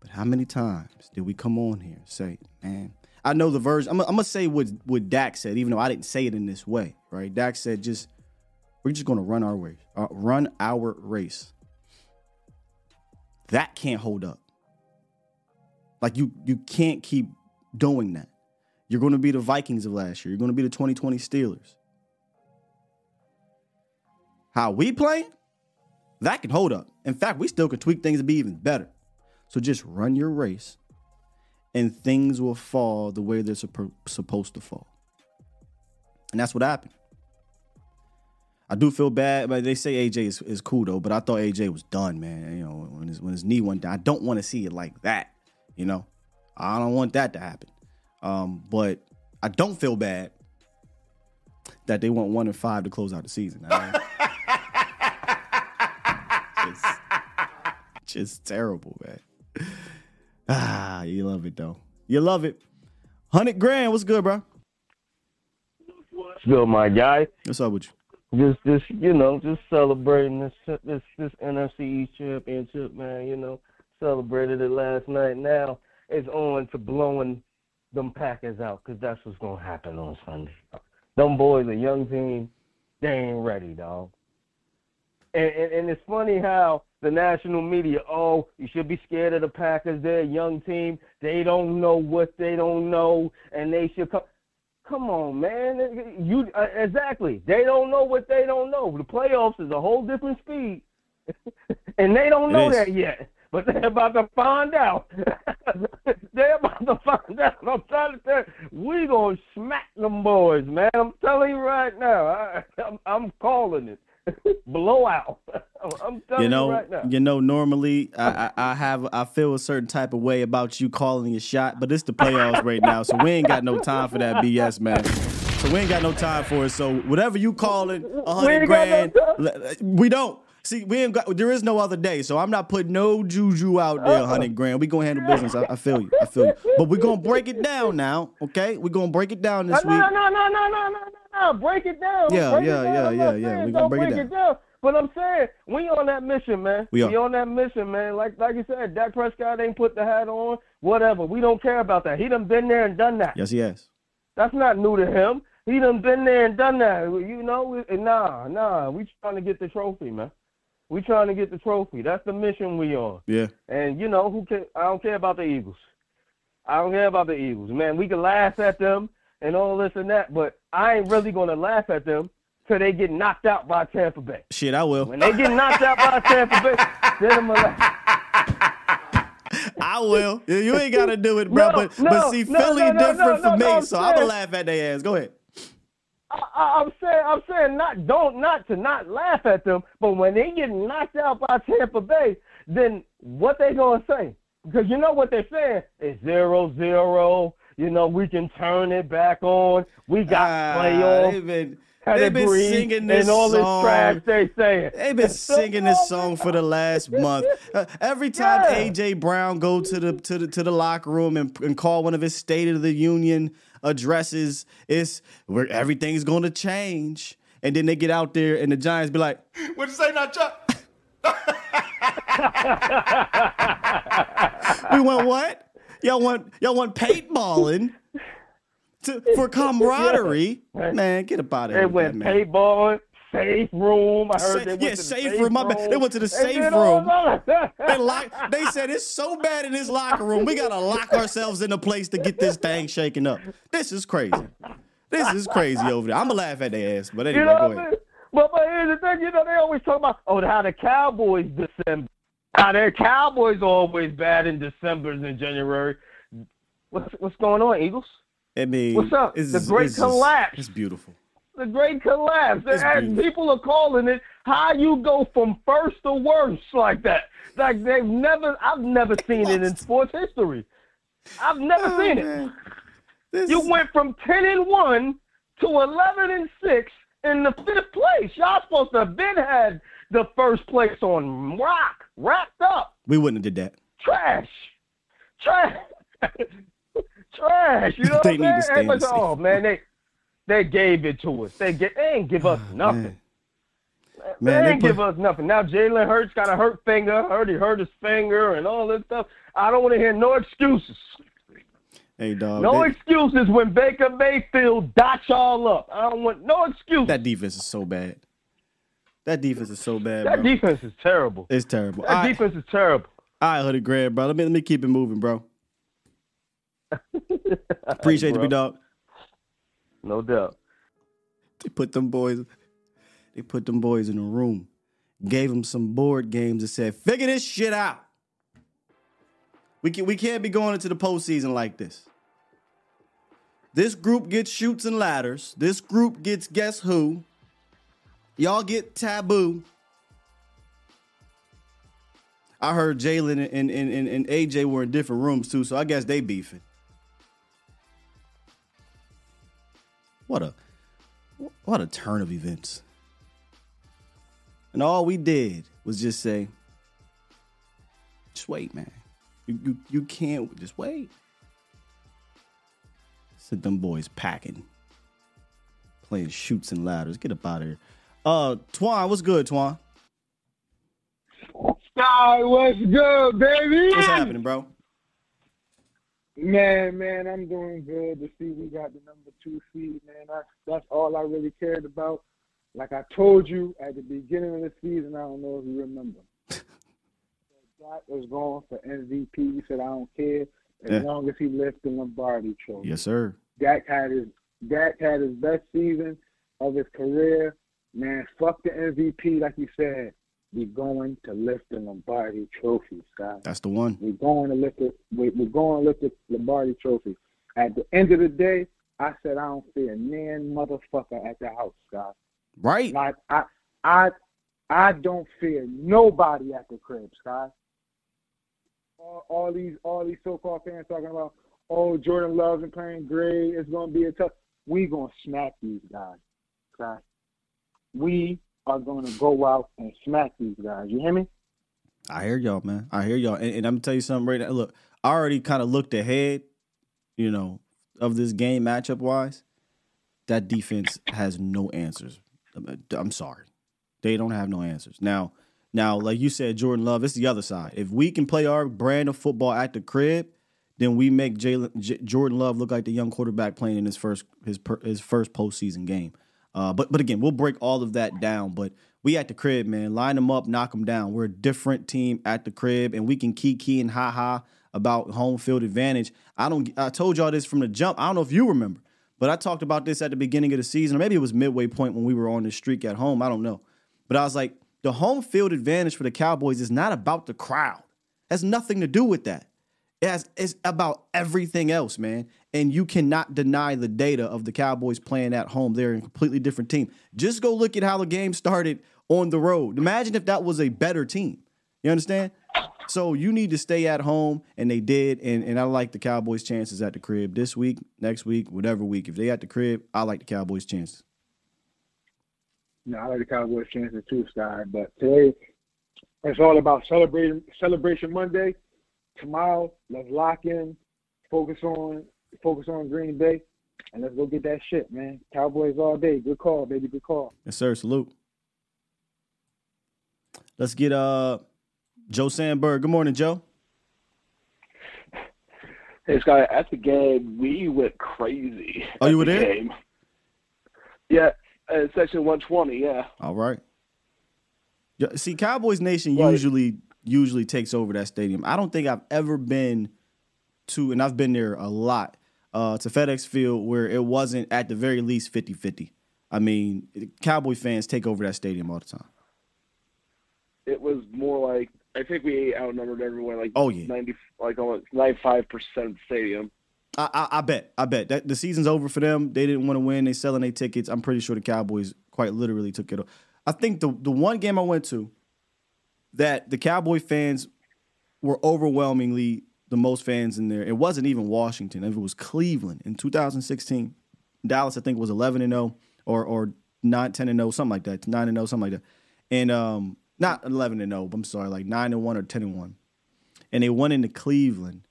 But how many times did we come on here and say, man? I know the version. I'm, I'm gonna say what what Dak said, even though I didn't say it in this way, right? Dak said, just we're just gonna run our race, uh, run our race. That can't hold up. Like you you can't keep doing that. You're going to be the Vikings of last year. You're going to be the 2020 Steelers. How we play? That can hold up. In fact, we still can tweak things to be even better. So just run your race and things will fall the way they're supposed to fall. And that's what happened. I do feel bad, but they say AJ is, is cool though. But I thought AJ was done, man. You know, when his when his knee went down, I don't want to see it like that. You know, I don't want that to happen. Um, but I don't feel bad that they went one and five to close out the season. <laughs> just, just terrible, man. Ah, you love it though. You love it. Hundred grand. What's good, bro? Still my guy. What's up with you? Just, just you know, just celebrating this this this NFC East championship, man. You know, celebrated it last night. Now it's on to blowing them Packers out because that's what's gonna happen on Sunday. Them boys, a young team, they ain't ready, dog. And, and and it's funny how the national media, oh, you should be scared of the Packers. They're a young team. They don't know what they don't know, and they should come. Come on, man. You uh, exactly. They don't know what they don't know. The playoffs is a whole different speed, <laughs> and they don't It know is. that yet. But they're about to find out. <laughs> they're about to find out. I'm trying to tell you, we gonna smack them boys, man. I'm telling you right now. I, I'm, I'm calling it <laughs> blowout. <laughs> I'm telling you know, you right now. you know. Normally, I, I I have I feel a certain type of way about you calling your shot, but it's the playoffs right now, so we ain't got no time for that BS, man. So we ain't got no time for it. So whatever you call it, a hundred got no grand, we don't. See, we ain't got. There is no other day, so I'm not putting no juju out there. A hundred grand. We gonna handle business. I, I feel you. I feel you. But we gonna break it down now. Okay, we gonna break it down this no, week. no, no, no, no, no, no, no, no. Break it down. Yeah, break yeah, down. yeah, yeah, yeah. saying We gonna don't break it break it down. But I'm saying we on that mission, man. We are. on that mission, man. Like like you said, Dak Prescott ain't put the hat on. Whatever. We don't care about that. He done been there and done that. Yes, he has. That's not new to him. He done been there and done that. You know, we- nah, nah. We trying to get the trophy, man. We trying to get the trophy. That's the mission we on. Yeah. And you know who can? I don't care about the Eagles. I don't care about the Eagles, man. We can laugh at them and all this and that, but I ain't really gonna laugh at them till they get knocked out by Tampa Bay. Shit, I will. When they get knocked out by Tampa Bay, then I'm gonna laugh. I will. You ain't got to do it, bro. No, but no, but see, no, Philly different for me, I'm so I'm gonna laugh at their ass. Go ahead. I, I, I'm saying, I'm saying, not don't not to not laugh at them, but when they get knocked out by Tampa Bay, then what they gonna say? Because you know what they're saying is zero zero. You know we can turn it back on. We got Ah, playoffs. they've been they've been singing this and all this song. trash they saying. They've been <laughs> singing this song for the last month. Uh, every <laughs> time Yeah. AJ Brown go to the to the to the locker room and, and call one of his State of the Union addresses, it's where everything's going to change. And then they get out there and the Giants be like, What'd you say now, Chuck? <laughs> "We want what? Y'all want y'all want paintballing to for <laughs> camaraderie? Man, get up out of They went that, paintballing, safe room. I heard Sa- they went yeah, to the safe safe room. My. They went to the safe room. They lock, They said it's so bad in this locker room. We gotta lock ourselves in a place to get this thing shaken up. This is crazy. This is crazy over there. I'm gonna laugh at their ass, but anyway, You know go ahead. But, but here's the thing, you know, they always talk about, oh, how the Cowboys December. How their Cowboys always bad in December and January. What's what's going on, Eagles? I mean, What's up? it's- The great it's collapse. It's beautiful. The great collapse. And people are calling it how you go from first to worst like that. Like they've never I've never seen it in sports history. I've never Oh, seen it. This You went from ten and one to eleven and six in the fifth place. Y'all supposed to have been had the first place on rock, wrapped up. we wouldn't have did that. Trash. Trash. <laughs> Trash. You <laughs> know They what need I'm to saying? stay in Everybody the say, oh man, they they gave it to us. They get they ain't give us oh, nothing. Man. They Man, they put- give us nothing. Now Jalen Hurts got a hurt finger. Heard he hurt his finger and all this stuff. I don't want to hear no excuses. Hey, dog. No excuses when Baker Mayfield dots y'all up. I don't want no excuses. that defense is so bad. That defense is so bad, That bro. defense is terrible. it's terrible. That All right, defense is terrible. all right, Hundred grand, bro. Let me let me keep it moving, bro. Appreciate <laughs> Bro. you, dog. No doubt. They put them boys, they put them boys in a room, gave them some board games, and said, "Figure this shit out." We can we can't be going into the postseason like this. This group gets Chutes and Ladders. This group gets guess who. Y'all get taboo. I heard Jalen and, and, and, and AJ were in different rooms too, so I guess they beefing. What a what a turn of events. And all we did was just say, just wait, man. You you, you can't just wait. Sent them boys packing. Playing Chutes and Ladders. Get up out of here. Uh Twan, what's good, Twan? Sky, what's good, baby? What's happening, bro? Man, man, I'm doing good to see we got the number two seed, man. That's that's all I really cared about. Like I told you at the beginning of the season, I don't know if you remember. <laughs> Dak was going for MVP. He said, I don't care as Yeah. long as he lifts the Lombardi trophy. Yes, sir. Dak had his Dak had his best season of his career. Man, fuck the MVP, like you said. We're going to lift the Lombardi trophy, Scott. That's the one. We're going to lift the we- we're going to lift the Lombardi trophy. At the end of the day, I said I don't fear nan motherfucker at the house, Scott. Right. Like I I I don't fear nobody at the crib, Scott. All, all these all these so called fans talking about, oh Jordan Love's and playing great, it's gonna be a tough we gonna smack these guys, Scott. We are gonna go out and smack these guys. You hear me? I hear y'all, man. I hear y'all. And, and I'm gonna tell you something right now. Look, I already kind of looked ahead, you know, of this game matchup wise. That defense has no answers. I'm- sorry. They don't have no answers. Now, now, like you said, Jordan Love, it's the other side. If we can play our brand of football at the crib, then we make J- Jordan Love look like the young quarterback playing in his first his per, his first postseason game. Uh, but but again, we'll break all of that down. But we at the crib, man. Line them up, knock them down. We're a different team at the crib, and we can key key and ha ha about home field advantage. I don't. I told y'all this from the jump. I don't know if you remember, but I talked about this at the beginning of the season, or maybe it was midway point when we were on the streak at home. I don't know, but I was like, the home field advantage for the Cowboys is not about the crowd. Has nothing to do with that. It has, it's about everything else, man. And you cannot deny the data of the Cowboys playing at home. They're a completely different team. Just go look at how the game started on the road. Imagine if that was a better team. You understand? So you need to stay at home, and they did. And, and I like the Cowboys' chances at the crib this week, next week, whatever week. If they at the crib, I like the Cowboys' chances. No, I like the Cowboys' chances too, Sky. But today, it's all about celebrating Celebration Monday. Tomorrow, let's lock in, focus on focus on Green Bay, and let's go get that shit, man. Cowboys all day. Good call, baby. Good call. Yes, sir. Salute. Let's get uh Joe Sandberg. Good morning, Joe. Hey, Scott, at the game, we went crazy. Oh, you at were the there? Game. Yeah, uh, section 120, yeah. All right. Yeah, see, Cowboys Nation Right. usually usually takes over that stadium. I don't think I've ever been to, and I've been there a lot, uh, to FedEx Field where it wasn't at the very least 50-50. I mean, Cowboy fans take over that stadium all the time. It was more like, I think we outnumbered everyone, like Oh, yeah. 90, like almost 95% of the stadium. I, I, I bet. I bet that the season's over for them. They didn't want to win. They selling their tickets. I'm pretty sure the Cowboys quite literally took it. off. I think the the one game I went to that the Cowboy fans were overwhelmingly the most fans in there. It wasn't even Washington. If It was Cleveland in 2016. Dallas, I think, was 11 and 0 or or 9, 10 and 0, something like that. 9 and 0, something like that. And um, not 11 and 0. But I'm sorry, like 9 and 1 or 10 and 1. And they went into Cleveland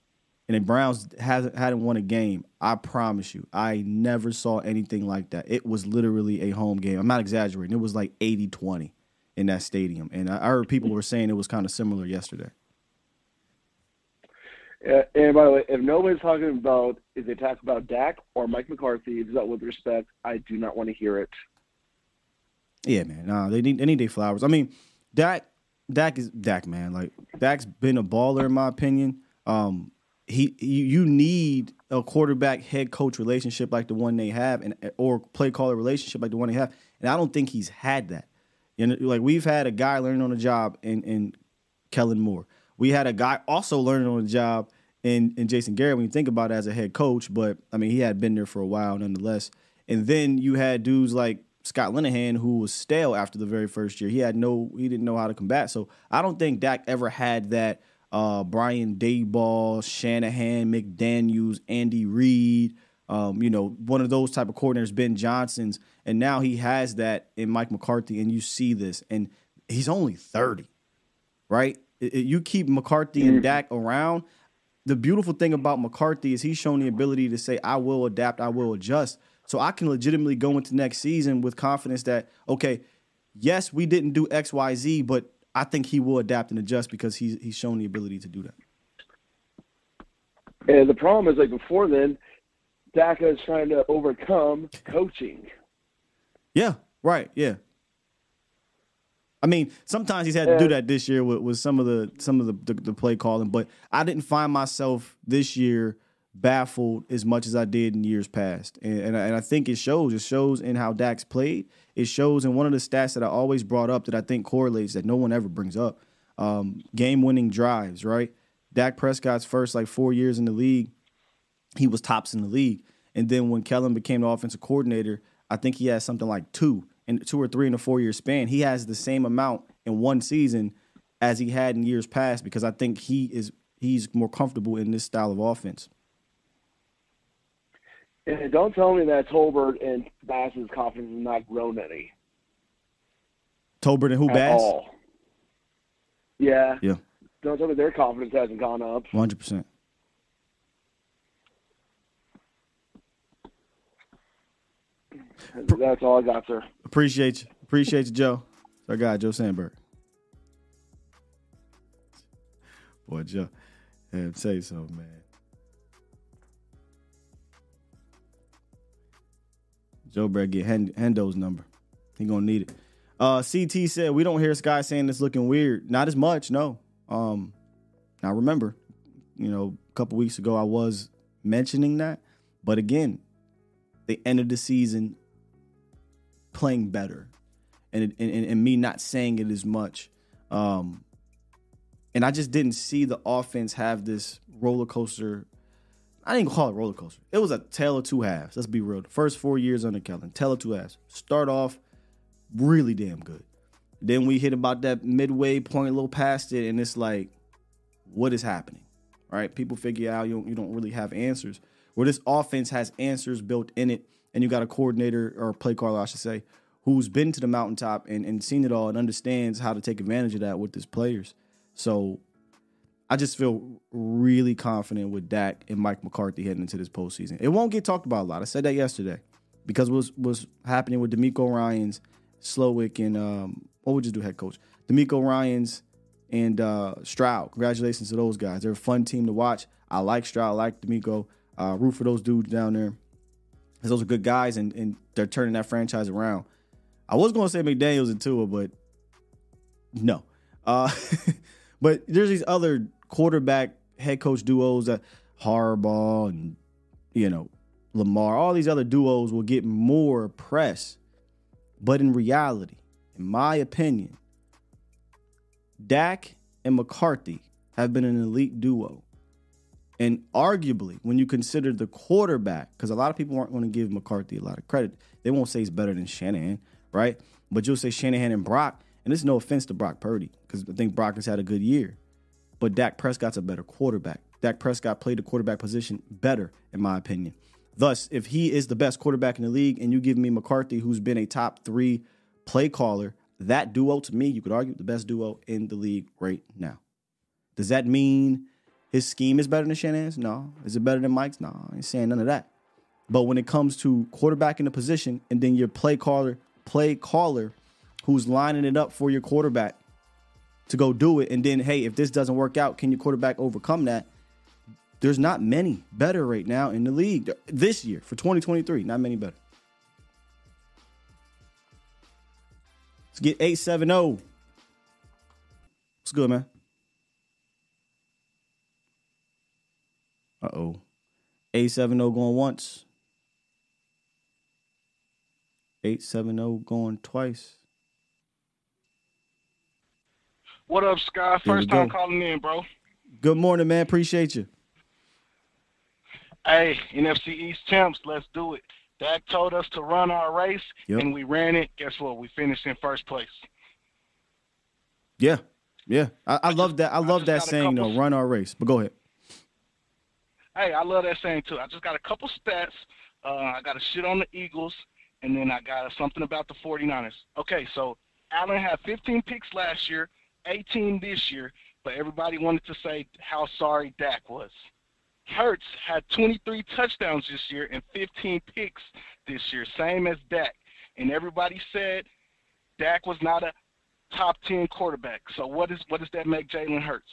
and the Browns hasn't hadn't won a game. I promise you, I never saw anything like that. It was literally a home game. I'm not exaggerating. It was like 80-20 in that stadium. And I heard people were saying it was kind of similar yesterday. Uh, and by the way, if nobody's talking about if they talk about Dak or Mike McCarthy, is that with respect, I do not want to hear it. Yeah, man. Nah, they need they need their flowers. I mean, Dak Dak is Dak, man. Like Dak's been a baller in my opinion. Um, he you, you need a quarterback head coach relationship like the one they have, and or play caller relationship like the one they have. And I don't think he's had that. You know, like we've had a guy learning on the job in in Kellen Moore. We had a guy also learning on the job in in Jason Garrett. When you think about it as a head coach, but I mean he had been there for a while nonetheless. And then you had dudes like Scott Linehan who was stale after the very first year. He had no he didn't know how to combat. So I don't think Dak ever had that uh, Brian Daboll, Shanahan, McDaniels, Andy Reid, um, you know, one of those type of coordinators, Ben Johnson's, and now he has that in Mike McCarthy, and you see this, and he's only 30, right? You keep McCarthy and mm. Dak around. The beautiful thing about McCarthy is he's shown the ability to say, I will adapt, I will adjust. So I can legitimately go into next season with confidence that, okay, yes, we didn't do X, Y, Z, but I think he will adapt and adjust because he's he's shown the ability to do that. And the problem is, like before then, Dak is trying to overcome coaching. Yeah, right. Yeah. I mean, sometimes he's had to do that this year with, with some of the some of the, the the play calling, but I didn't find myself this year baffled as much as I did in years past, and and I, and I think it shows. It shows in how Dak's played. It shows in one of the stats that I always brought up that I think correlates that no one ever brings up. Um, game winning drives, right? Dak Prescott's first like four years in the league, he was tops in the league. And then when Kellen became the offensive coordinator, I think he has something like two and two or three in a four year span. He has the same amount in one season as he had in years past because I think he is he's more comfortable in this style of offense. And don't tell me that Tolbert and Bass's confidence has not grown any Tolbert and who at Bass? all. Yeah. Yeah, Don't tell me their confidence hasn't gone up. one hundred percent. That's all I got, sir. Appreciate you. Appreciate you, Joe. It's our guy, Joe Sandberg. Boy, Joe. Yeah, say so, man. Joe better get Hendo's number. He gonna need it. Uh, CT said we don't hear Sky saying it's looking weird. Not as much, no. Um, now remember, you know, a couple weeks ago I was mentioning that, but again, they ended the season playing better, and it, and, and me not saying it as much. Um, And I just didn't see the offense have this roller coaster. I didn't call it roller coaster. It was a tale of two halves. Let's be real. The first four years under Kellen, tale of two halves. Start off really damn good. Then we hit about that midway point, a little past it, and it's like, what is happening? Right? People figure out you don't, you don't really have answers. Where this offense has answers built in it, and you got a coordinator or play caller, I should say, who's been to the mountaintop and, and seen it all and understands how to take advantage of that with his players. So I just feel really confident with Dak and Mike McCarthy heading into this postseason. It won't get talked about a lot. I said that yesterday because was was happening with DeMeco Ryans, Slowik, and um, what would you do, head coach? DeMeco Ryans and uh, Stroud. Congratulations to those guys. They're a fun team to watch. I like Stroud, I like DeMeco. Uh, root for those dudes down there. Because those are good guys and, and they're turning that franchise around. I was going to say McDaniels and Tua, but no. Uh, <laughs> but there's these other quarterback head coach duos that Harbaugh and, you know, Lamar, all these other duos will get more press. But in reality, in my opinion, Dak and McCarthy have been an elite duo. And arguably, when you consider the quarterback, because a lot of people aren't going to give McCarthy a lot of credit, they won't say he's better than Shanahan, right? But you'll say Shanahan and Brock, and this is no offense to Brock Purdy, because I think Brock has had a good year. But Dak Prescott's a better quarterback. Dak Prescott played the quarterback position better, in my opinion. Thus, if he is the best quarterback in the league, and you give me McCarthy, who's been a top three play caller, that duo to me, you could argue the best duo in the league right now. Does that mean his scheme is better than Shanahan's? No. Is it better than Mike's? No, I ain't saying none of that. But when it comes to quarterback in the position and then your play caller, play caller who's lining it up for your quarterback to go do it, and then hey, if this doesn't work out, can your quarterback overcome that? There's not many better right now in the league this year for 2023. Not many better. Let's get 870. What's good, man? Uh oh. 870 going once. 870 going twice. What up, Sky? First time calling in, bro. Good morning, man. Appreciate you. Hey, NFC East champs, let's do it. Dak told us to run our race, Yep. and we ran it. Guess what? We finished in first place. Yeah. Yeah. I, I love that. I love that saying though. Run our race. But go ahead. Hey, I love that saying too. I just got a couple stats. Uh, I got a shit on the Eagles, and then I got something about the 49ers. Okay, so Allen had 15 picks last year, 18 this year, but everybody wanted to say how sorry Dak was. Hurts had 23 touchdowns this year and 15 picks this year, same as Dak. And everybody said Dak was not a top 10 quarterback. So what is what does that make Jalen Hurts?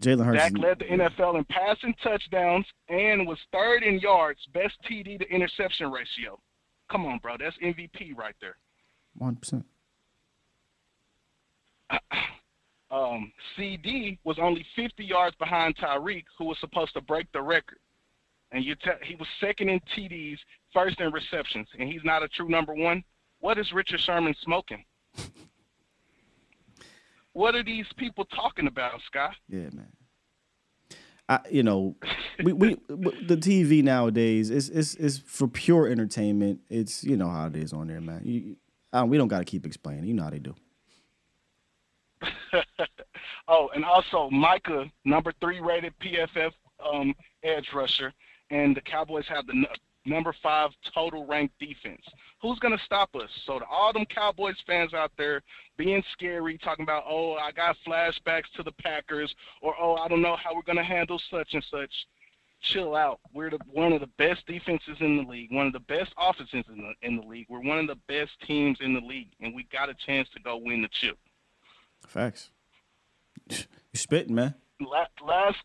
Jalen Hurts. Dak led the NFL in passing touchdowns and was third in yards, best TD to interception ratio. Come on, bro, that's MVP right there. 100%. <clears throat> Um, CeeDee was only 50 yards behind Tyreek, who was supposed to break the record. And you te- he was second in TDs, first in receptions, and he's not a true number one. What is Richard Sherman smoking? <laughs> what are these people talking about, Scott? Yeah, man. I, you know, we, we the TV nowadays is is is for pure entertainment. It's you know how it is on there, man. You, uh, we don't got to keep explaining. You know how they do. <laughs> oh, and also Micah, number three rated PFF um, edge rusher, and the Cowboys have the number five total ranked defense. Who's going to stop us? So to all them Cowboys fans out there being scary, talking about, oh, I got flashbacks to the Packers, or oh, I don't know how we're going to handle such and such. Chill out. We're the, one of the best defenses in the league, one of the best offenses in the in the league. We're one of the best teams in the league, and we got a chance to go win the chip. Facts. You spitting, man. La- last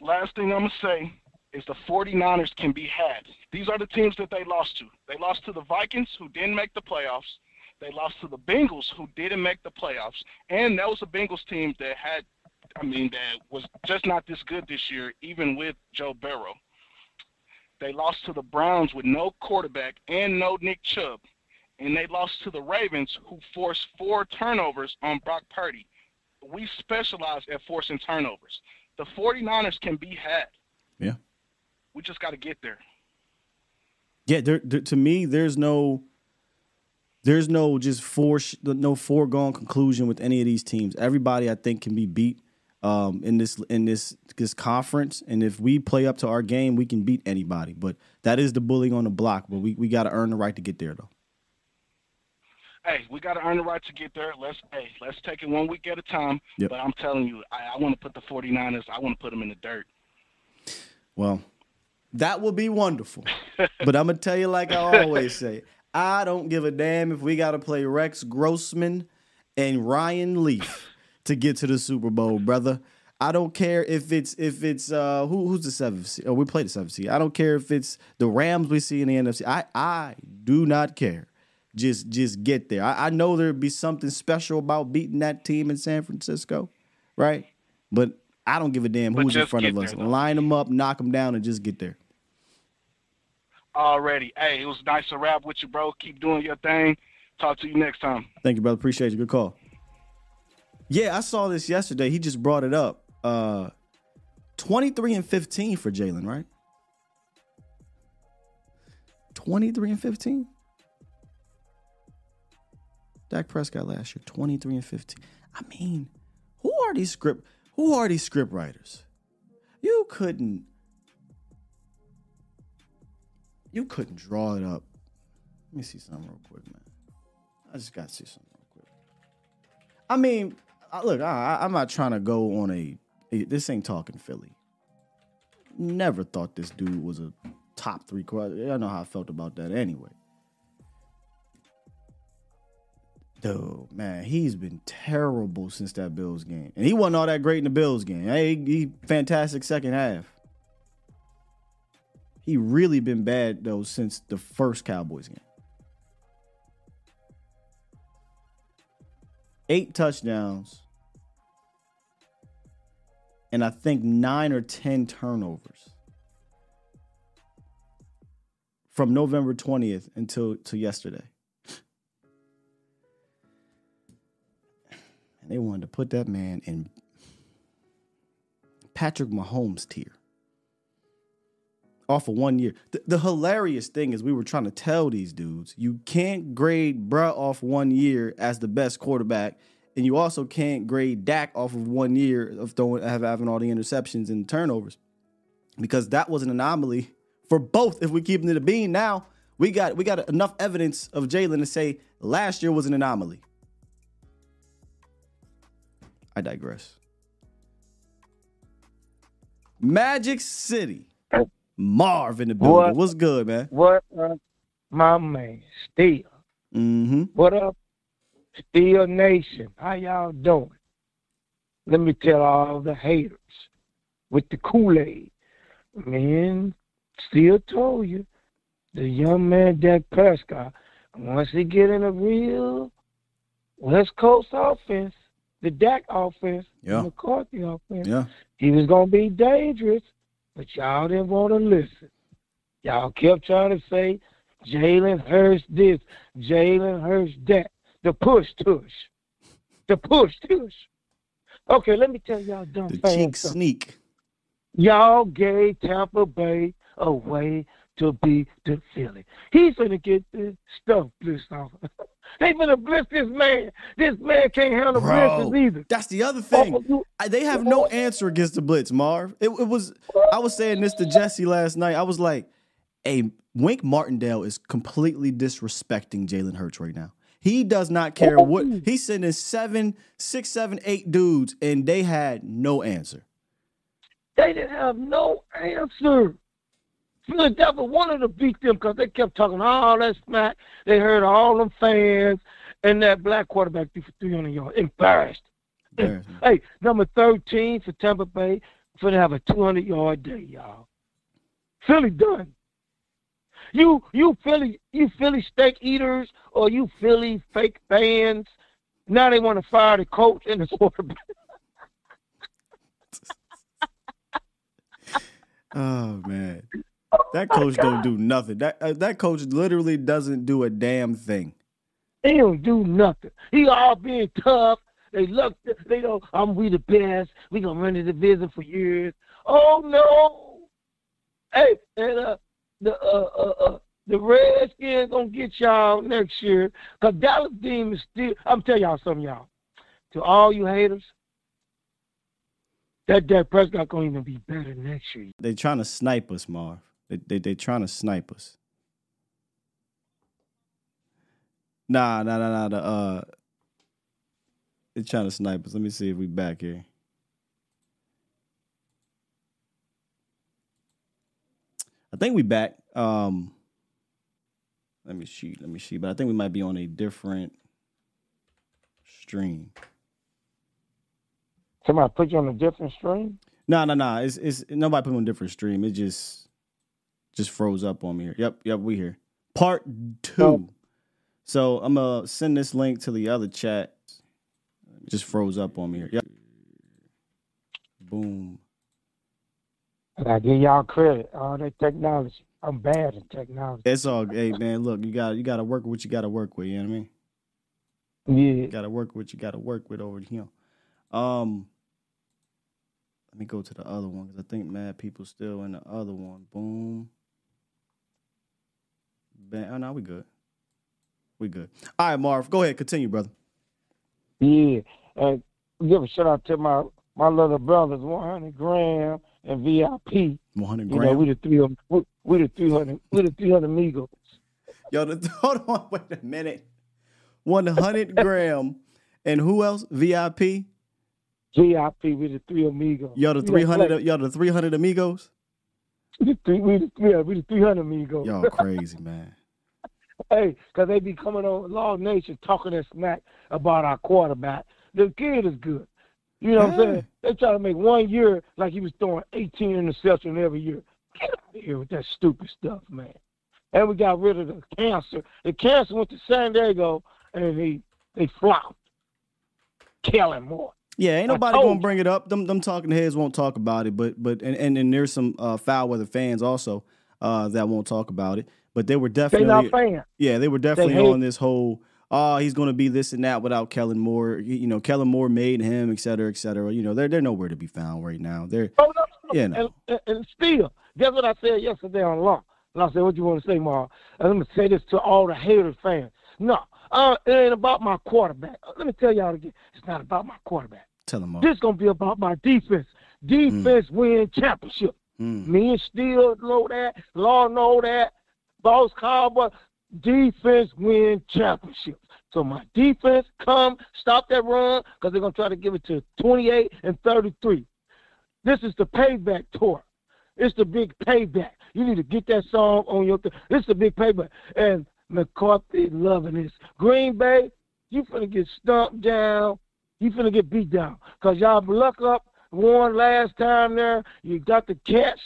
last thing I'm gonna say is the 49ers can be had. These are the teams that they lost to. They lost to the Vikings, who didn't make the playoffs. They lost to the Bengals, who didn't make the playoffs, and that was a Bengals team that had, I mean, that was just not this good this year, even with Joe Burrow. They lost to the Browns with no quarterback and no Nick Chubb, and they lost to the Ravens, who forced four turnovers on Brock Purdy. we specialize at forcing turnovers. The 49ers can be had. Yeah. We just got to get there. Yeah, there, there, to me, there's no, there's no just for no foregone conclusion with any of these teams. Everybody, I think, can be beat um, in this in this this conference, and if we play up to our game, we can beat anybody. But that is the bully on the block. But we we got to earn the right to get there, though. Hey, we got to earn the right to get there. Let's hey, let's take it one week at a time. Yep. But I'm telling you, I, I want to put the 49ers. I want to put them in the dirt. Well, that would be wonderful. but I'm gonna tell you, like I always say, I don't give a damn if we got to play Rex Grossman and Ryan Leaf to get to the Super Bowl, brother. I don't care if it's if it's uh who who's the seventh seed. Oh, we play the seventh seed. I don't care if it's the Rams we see in the NFC. I I do not care. Just just get there. I, I know there'd be something special about beating that team in San Francisco, right? But I don't give a damn who's in front of us. there. Line them up, knock them down, and just get there. Already. Hey, it was nice to rap with you, bro. Keep doing your thing. Talk to you next time. Thank you, brother. Appreciate you. Good call. Yeah, I saw this yesterday. He just brought it up. Uh 23 and 15 for Jalen, right? 23 and 15? Dak Prescott last year, 23 and 15. I mean, who are these script who are these script writers? You couldn't you couldn't draw it up. Let me see something real quick, man. I just got to see something real quick. I mean, look, I, I'm not trying to go on a, a- This ain't talking Philly. Never thought this dude was a top three quarterback. I know how I felt about that anyway. Dude, man, he's been terrible since that Bills game, and he wasn't all that great in the Bills game. Hey, he fantastic second half. He really been bad though since the first Cowboys game. Eight touchdowns. And I think nine or ten turnovers. From November 20th until to yesterday. They wanted to put that man in Patrick Mahomes tier off of one year. The, the hilarious thing is, we were trying to tell these dudes you can't grade bruh off one year as the best quarterback, and you also can't grade Dak off of one year of throwing have, having all the interceptions and turnovers, because that was an anomaly for both. If we keep it to being now, we got we got enough evidence of Jalen to say last year was an anomaly. I digress. Magic City. Marv in the building. What? What's good, man? What up, my man? Steel. Mm-hmm. What up, Steel Nation? How y'all doing? Let me tell all the haters with the Kool-Aid. Man, Steel told you the young man Dak Prescott, once he get in a real West Coast offense, the Dak offense, Yeah. the McCarthy offense, Yeah. he was gonna be dangerous, but y'all didn't want to listen. Y'all kept trying to say Jalen Hurts this, Jalen Hurts that, the push tush, the push tush. Okay, let me tell y'all dumb The cheek sneak. Y'all gave Tampa Bay away to be the Philly. He's gonna get this stuff blitzed off. <laughs> they gonna blitz this man. This man can't handle Bro, blitzes either. that's the other thing. They have no answer against the blitz, Marv. It, it was. I was saying this to Jesse last night. I was like, "Hey, Wink Martindale is completely disrespecting Jalen Hurts right now. He does not care what he's sending seven, six, seven, eight dudes, and they had no answer. They didn't have no answer. Philadelphia wanted to beat them because they kept talking all that smack. They heard all them fans and that black quarterback threw for 300 yards. Embarrassed. Hey, number 13 for Tampa Bay for to have a 200 yard day, y'all. Philly done. You you Philly you Philly steak eaters or you Philly fake fans. Now they want to fire the coach and the <laughs> quarterback. <laughs> Oh man, that coach don't do nothing. That uh, that coach literally doesn't do a damn thing. He don't do nothing. He all being tough. They look. They know I'm we the best. We gonna run the division for years. Oh no! Hey, and uh, the uh, uh, uh the Redskins gonna get y'all next year. Cause Dallas Demons still. I'm telling y'all something, y'all. To all you haters, that Dak Prescott gonna even be better next year. They trying to snipe us, Marv. They they they trying to snipe us. Nah, nah, nah, nah. The uh, they trying to snipe us. Let me see if we back here. I think we back. Um, let me see. Let me see. But I think we might be on a different stream. Somebody put you on a different stream. No, no, no. It's it's nobody put me on a different stream. It just just froze up on me here. Yep, yep, we here. Part two. Oh. So I'm gonna send this link to the other chat. Just froze up on me here. Yep. Boom. I give y'all credit. All that technology. I'm bad at technology. It's all hey man, look, you got you gotta work with what you gotta work with, you know what I mean? Yeah. You gotta work with what you gotta work with over here. Um let me go to the other one because I think mad people still in the other one. Boom. Bam. Oh no, we good. We good. All right, Marv, go ahead, continue, brother. Yeah. And give a shout out to my my little brothers, 100 grand and VIP. 100 You know, grand. we the three of we, we the 300 we the 300 Migos. Yo, the, <laughs> hold on, wait a minute. 100 <laughs> grand. And who else? VIP? VIP, we the three amigos. Yo, the 300, play. yo, the 300 amigos? We the three, we the, yeah, we the 300 amigos. Y'all crazy, man. <laughs> Hey, because they be coming on Law Nation talking that smack about our quarterback. The kid is good. You know what I'm saying? They try to make one year like he was throwing 18 interceptions every year. Get out of here with that stupid stuff, man. And we got rid of the cancer. The cancer went to San Diego and they they flopped. Kellen Moore. Yeah, ain't nobody gonna bring it up. Them them talking heads won't talk about it, but but and and, and there's some uh, foul weather fans also uh, that won't talk about it. But they were They definitely not fans. yeah, they were definitely hate- on this whole oh he's gonna be this and that without Kellen Moore. You know, Kellen Moore made him, et cetera, et cetera. You know, they're they're nowhere to be found right now. They're Oh, no, no. Yeah, no. And, and, and still, guess what I said yesterday on Law? And I said, what you want to say, Mark? And let me say this to all the haters fans. No, uh, it ain't about my quarterback. Uh, Let me tell y'all again, it's not about my quarterback. Tell them all. This gonna be about my defense. Defense win championship. Mm. Me and Steele know that. Law know that. Boss Cowboy. Defense win championships. So my defense come stop that run because they're gonna try to give it to 28 and 33. This is the payback tour. It's the big payback. You need to get that song on your. Th- it's the big payback. And McCarthy loving this. Green Bay, you finna get stumped down. You finna get beat down. Cause y'all luck up won last time there. You got the catch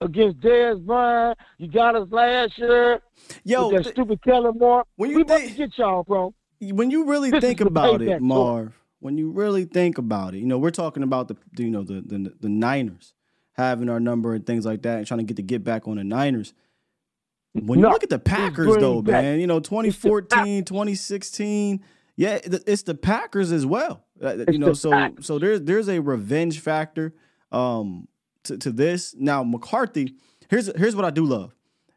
against Dez Bryant. You got us last year. Yo, that stupid Kellen Moore. when we about to get y'all, bro. when you really This think about it. Marv, when you really think about it, you know, we're talking about the, you know the, the the Niners having our number and things like that, and trying to get the get back on the Niners. When you No, look at the Packers, though, Bay. man, you know, 2014, 2016, yeah, it's the Packers as well. You know, so so there's there's a revenge factor um to, to this. Now McCarthy, here's here's what I do love.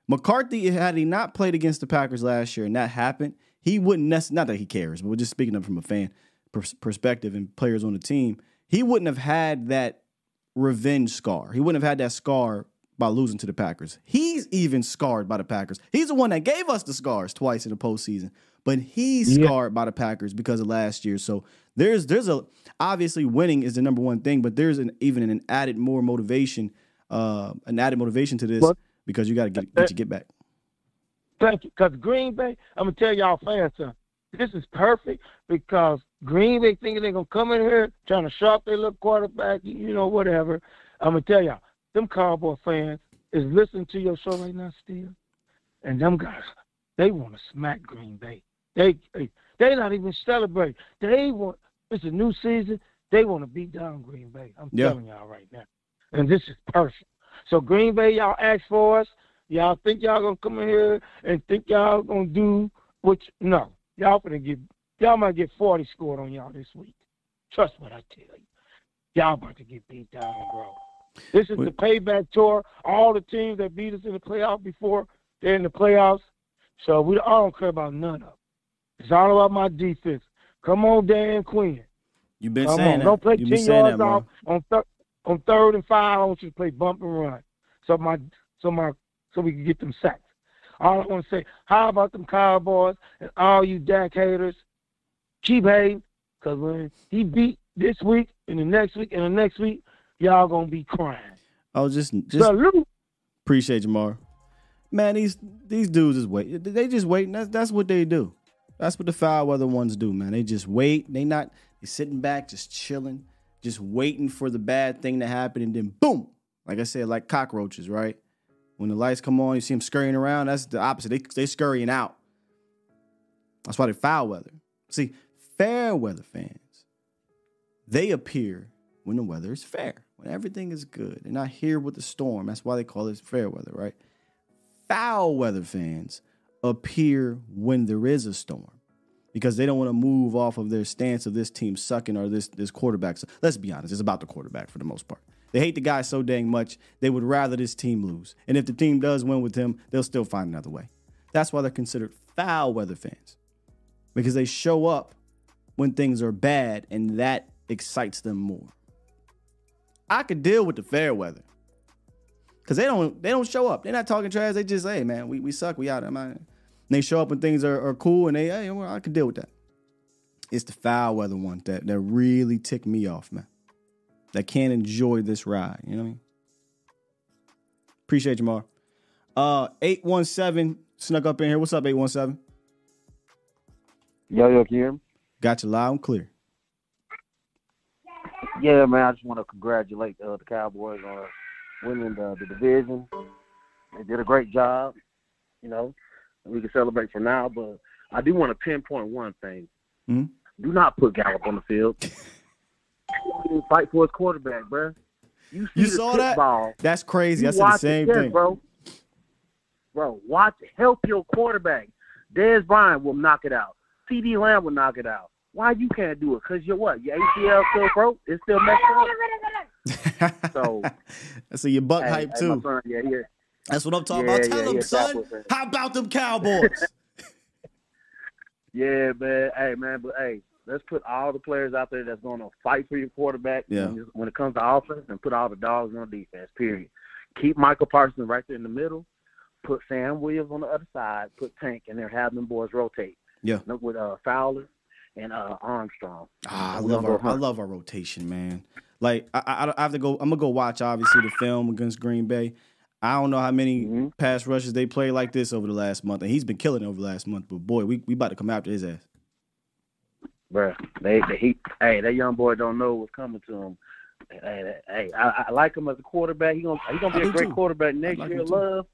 McCarthy, had he not played against the Packers last year and that happened, he wouldn't necessarily, not that he cares, but we're just speaking up from a fan pers- perspective and players on the team, he wouldn't have had that revenge scar. He wouldn't have had that scar by losing to the Packers. He's even scarred by the Packers. He's the one that gave us the scars twice in the postseason, but he's Yeah. scarred by the Packers because of last year. So there's there's a obviously winning is the number one thing, but there's an even an added more motivation, uh, an added motivation to this But- because you got to get get your get back. Thank you. Because Green Bay, I'm gonna tell y'all fans something. This is perfect because Green Bay thinking they're gonna come in here trying to sharp their little quarterback, you know, whatever. I'm gonna tell y'all, them Cowboy fans is listening to your show right now still, and them guys, they want to smack Green Bay. They they they not even celebrate. They want it's a new season. They want to beat down Green Bay. I'm Yeah. telling y'all right now, and this is perfect. So Green Bay, y'all ask for us. Y'all think y'all gonna come in here and think y'all gonna do which no. Y'all gonna get y'all might get forty scored on y'all this week. Trust what I tell you. Y'all about to get beat down, bro. This is the payback tour. All the teams that beat us in the playoffs before, they're in the playoffs. So we I don't care about none of them. It's all about my defense. Come on, Dan Quinn. You've been Come saying on. that. Don't play You've 10 yards that, off on, thir- on third and five. I want you to play bump and run. So my so my so we can get them sacks. All I want to say, how about them Cowboys and all you Dak haters? Keep hating, because when he beat this week and the next week and the next week, y'all gonna be crying. Oh, just just Salute. appreciate you, Mar. Man, these these dudes is wait. They just waiting. That's that's what they do. That's what the foul weather ones do, man. They just wait. They not they sitting back, just chilling, just waiting for the bad thing to happen, and then boom. Like I said, like cockroaches, right? When the lights come on, you see them scurrying around. That's the opposite. They they scurrying out. That's why they foul weather. See, fair weather fans, they appear when the weather is fair, when everything is good. They're not here with the storm. That's why they call it fair weather, right? Foul weather fans appear when there is a storm because they don't want to move off of their stance of this team sucking or this this quarterback. So let's be honest, it's about the quarterback for the most part. They hate the guy so dang much they would rather this team lose. And if the team does win with him, they'll still find another way. That's why they're considered foul weather fans because they show up when things are bad and that excites them more. I could deal with the fair weather. Cause they don't they don't show up. They're not talking trash. They just, hey man, we, we suck. We out. Man. And they show up when things are, are cool and they, hey, I could deal with that. It's the foul weather ones that that really tick me off, man. That can't enjoy this ride. You know what I mean? Appreciate you, Mar. Uh 817 snuck up in here. What's up, 817? Yo, yo, can you hear me? Got you loud and clear. Yeah, man, I just want to congratulate uh, the Cowboys on winning the, the division. They did a great job, you know. We can celebrate for now, but I do want to pinpoint one thing. Mhm. Do not put Gallup on the field. <laughs> Fight for his quarterback, bro. You, see You the saw that? Ball. That's crazy. I the same it, thing. bro. Bro, watch help your quarterback. Dez Bryant will knock it out. CeeDee Lamb will knock it out. Why you can't do it? Cause you're what? Your ACL still broke? It's still messed up. <laughs> So So your buck hey, hype hey, too. son, yeah, yeah. That's what I'm talking Yeah, about. Tell yeah, them, yeah, son. How about them Cowboys? <laughs> <laughs> Yeah, man. Hey, man, but hey, let's put all the players out there that's going to fight for your quarterback. Yeah. When, it comes to offense, and put all the dogs on defense. Period. Keep Micah Parsons right there in the middle. Put Sam Williams on the other side. Put Tank in there. Have them boys rotate. Yeah. Look with uh, Fowler and uh, Armstrong. Ah, I love our I love our rotation, man. Like I, I, I have to go. I'm gonna go watch obviously the film against Green Bay. I don't know how many Mm-hmm. pass rushes they played like this over the last month, and he's been killing it over the last month. But boy, we we about to come after his ass. Bruh, they, they he, hey, that young boy don't know what's coming to him. Hey, hey, I, I like him as a quarterback. He gonna he gonna be a great too. quarterback next like year, love.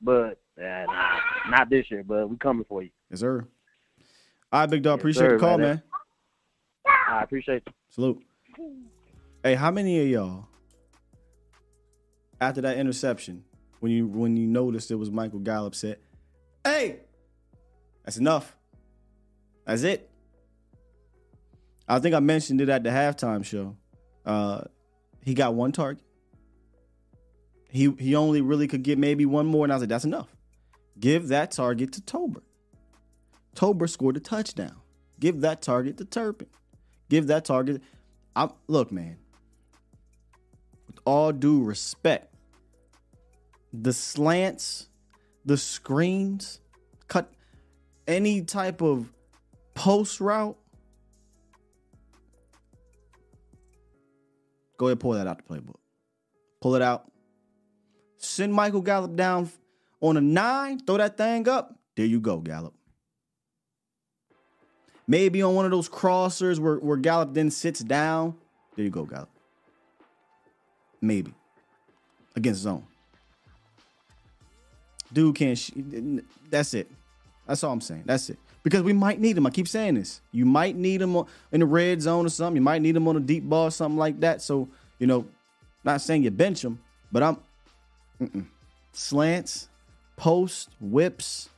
But uh, nah, not this year. But we coming for you. Yes, sir. All right, big dog. Yes, Appreciate sir, the call, man. man. I appreciate you. Salute. Hey, how many of y'all after that interception, when you when you noticed it was Michael Gallup, said, "Hey, that's enough. That's it." I think I mentioned it at the halftime show. Uh, he got one target. He he only really could get maybe one more, and I was like, "That's enough. Give that target to Tolbert." Tolbert scored a touchdown. Give that target to Turpin. Give that target. I'm look, man. With all due respect, the slants, the screens, cut any type of post route. Go ahead, pull that out the playbook. Pull it out. Send Michael Gallup down on a nine. Throw that thing up. There you go, Gallup. Maybe on one of those crossers where, where Gallup then sits down. There you go, Gallup. Maybe. Against zone. Dude can't. Sh- that's it. That's all I'm saying. That's it. Because we might need him. I keep saying this. You might need him in the red zone or something. You might need him on a deep ball, something like that. So, you know, not saying you bench him, but I'm mm-mm. slants, post, whips,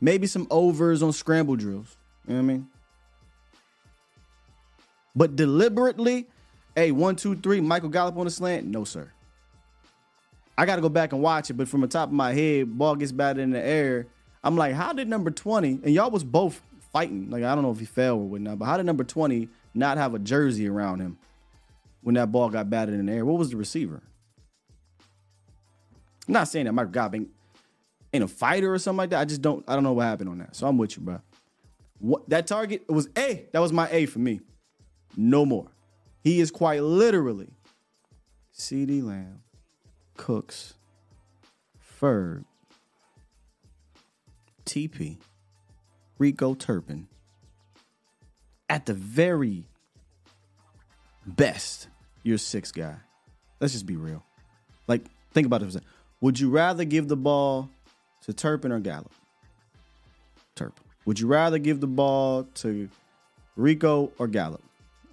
maybe some overs on scramble drills. You know what I mean? But deliberately, hey, one, two, three, Michael Gallup on the slant. No, sir. I got to go back and watch it, but from the top of my head, ball gets batted in the air. I'm like, how did number 20, and y'all was both fighting. Like, I don't know if he fell or whatnot, but how did number 20 not have a jersey around him when that ball got batted in the air? What was the receiver? I'm not saying that Michael Gallup ain't, ain't a fighter or something like that. I just don't, I don't know what happened on that. So I'm with you, bro. What, that target was A. That was my A for me. No more. He is quite literally CeeDee Lamb, Cooks, Ferg, TP, Rico Turpin. At the very best, you're six guy. Let's just be real. Like, think about it. Would you rather give the ball to Turpin or Gallup? Turpin. Would you rather give the ball to Rico or Gallup?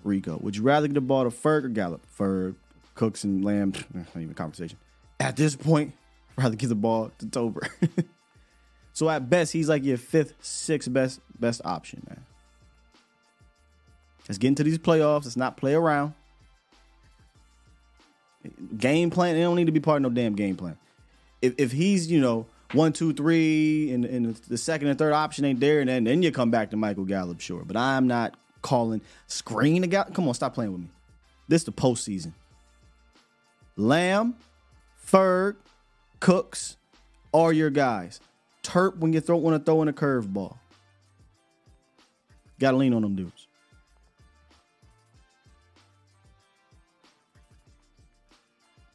Rico. Would you rather give the ball to Ferg or Gallup? Ferg, Cooks, and Lamb. <laughs> Not even conversation. At this point, I'd rather give the ball to Tolbert. <laughs> so at best, he's like your fifth, sixth best best option, man. Let's get into these playoffs. Let's not play around. Game plan. they don't need to be part of no damn game plan. If if he's you know one, two, three, and, and the second and third option ain't there, and then, then you come back to Michael Gallup, sure. But I'm not calling screen a Gallup. Come on, stop playing with me. This the postseason. Lamb, Ferg, Cooks are your guys. Terp when you throw want to throw in a curveball. Got to lean on them dudes.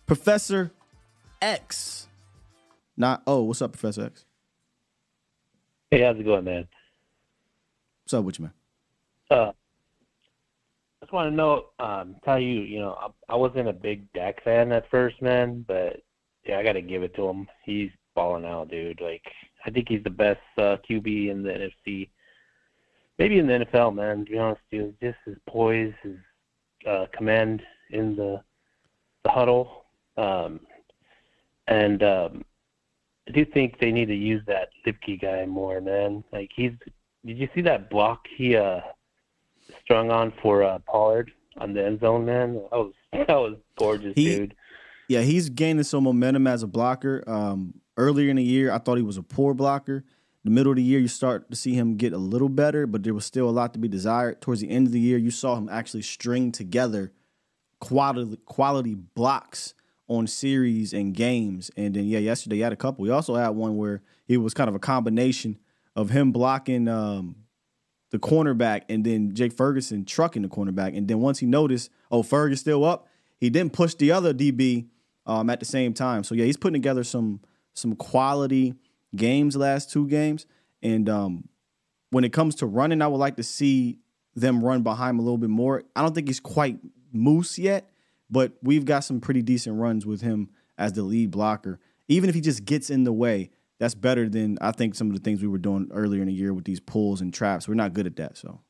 Professor X. Not oh, what's up, Professor X? Hey, how's it going, man? What's up with you, man? Uh, just want to know, um, tell you, you know, I, I wasn't a big Dak fan at first, man, but yeah, I got to give it to him. He's balling out, dude. Like, I think he's the best uh, QB in the NFC, maybe in the NFL, man. To be honest you, just his poise, his uh, command in the the huddle, um, and um, I do think they need to use that Luepke guy more, man. Like he's. Did you see that block he uh strung on for uh, Pollard on the end zone, man? That was <laughs> that was gorgeous, He- dude. Yeah, he's gaining some momentum as a blocker. Um, earlier in the year, I thought he was a poor blocker. The middle of the year, you start to see him get a little better, but there was still a lot to be desired. Towards the end of the year, you saw him actually string together quality quality blocks on series and games. And then yeah, yesterday he had a couple. We also had one where it was kind of a combination of him blocking um, the cornerback and then Jake Ferguson trucking the cornerback. And then once he noticed, oh, Ferg is still up, he didn't push the other DB um, at the same time. So yeah, he's putting together some some quality games last two games. And um, when it comes to running, I would like to see them run behind him a little bit more. I don't think he's quite moose yet, but we've got some pretty decent runs with him as the lead blocker. Even if he just gets in the way, that's better than I think some of the things we were doing earlier in the year with these pulls and traps. We're not good at that. So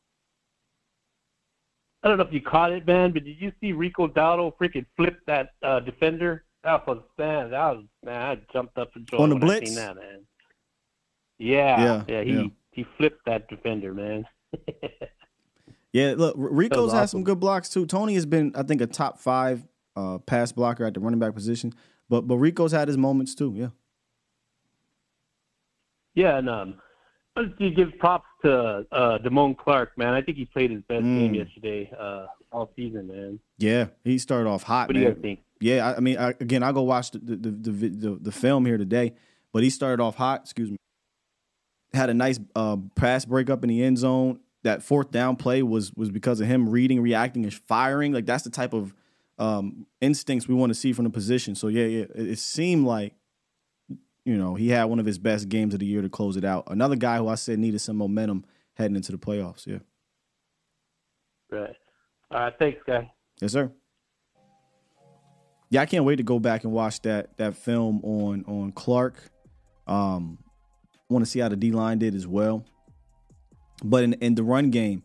I don't know if you caught it, man, but did you see Rico Dowdle freaking flip that uh, defender? That was man, that was man. I jumped up and On the blitz? that, man. Yeah, Yeah, yeah, he yeah. he flipped that defender, man. <laughs> yeah, look, Rico's was had some good blocks too. Tony has been, I think, a top five uh, pass blocker at the running back position, but but Rico's had his moments too. Yeah. Yeah, and um, I just to give props to uh, Damone Clark, man. I think he played his best game Mm. yesterday, uh, all season, man. Yeah, he started off hot. What do you man. guys think? Yeah, I, I mean, I, again, I'll go watch the the, the the the the film here today, but he started off hot. Excuse me. Had a nice uh, pass breakup in the end zone. That fourth down play was was because of him reading, reacting, and firing. Like that's the type of um, instincts we want to see from the position. So yeah, yeah, it, it seemed like you know he had one of his best games of the year to close it out. Another guy who I said needed some momentum heading into the playoffs. Yeah, Right. All right, thanks, guy. yes, sir. Yeah, I can't wait to go back and watch that that film on on Clark. Um, want to see how the D line did as well. But in in the run game,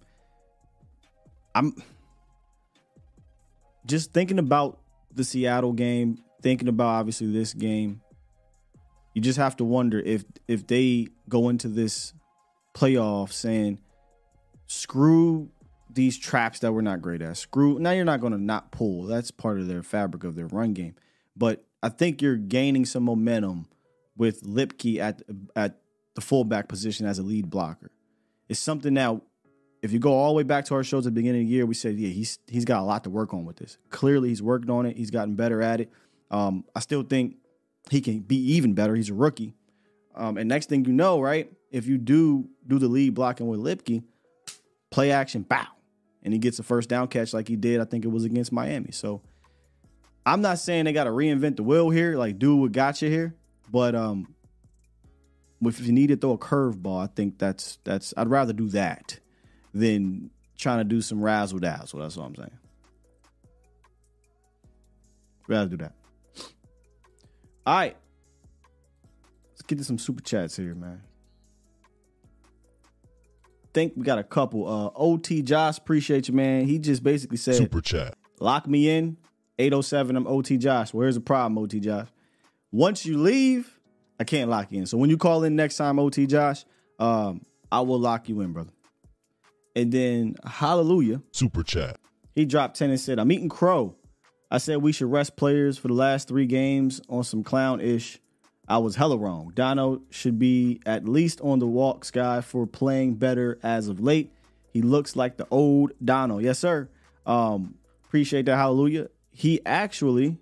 I'm just thinking about the Seattle game, thinking about obviously this game. You just have to wonder if if they go into this playoff saying, "Screw these traps that we're not great at. Screw now you're not going to not pull. That's part of their fabric of their run game. But I think you're gaining some momentum with Luepke at at the fullback position as a lead blocker. It's something now. If you go all the way back to our shows at the beginning of the year, we said, yeah, he's he's got a lot to work on with this. Clearly, he's worked on it. He's gotten better at it. Um, I still think he can be even better. He's a rookie. Um, and next thing you know, right, if you do do the lead blocking with Luepke, play action, bow, and he gets a first down catch like he did. I think it was against Miami. So I'm not saying they got to reinvent the wheel here, like do what got you here, but um, if you need to throw a curveball, I think that's that's I'd rather do that than trying to do some razzle dazzle. That's what I'm saying. Rather do that. All right. Let's get to some super chats here, man. Think we got a couple. Uh OT Josh, appreciate you, man. He just basically said Super chat. Lock me in. 807. I'm OT Josh. Where's the problem, OT Josh? Once you leave, I can't lock you in. So when you call in next time, OT Josh, um, I will lock you in, brother. And then hallelujah. Super chat. He dropped 10 and said, I'm eating crow. I said we should rest players for the last three games on some clown ish. I was hella wrong. Dono should be at least on the walk sky for playing better as of late. He looks like the old Dono. Yes, sir. Um, appreciate that. Hallelujah. He actually,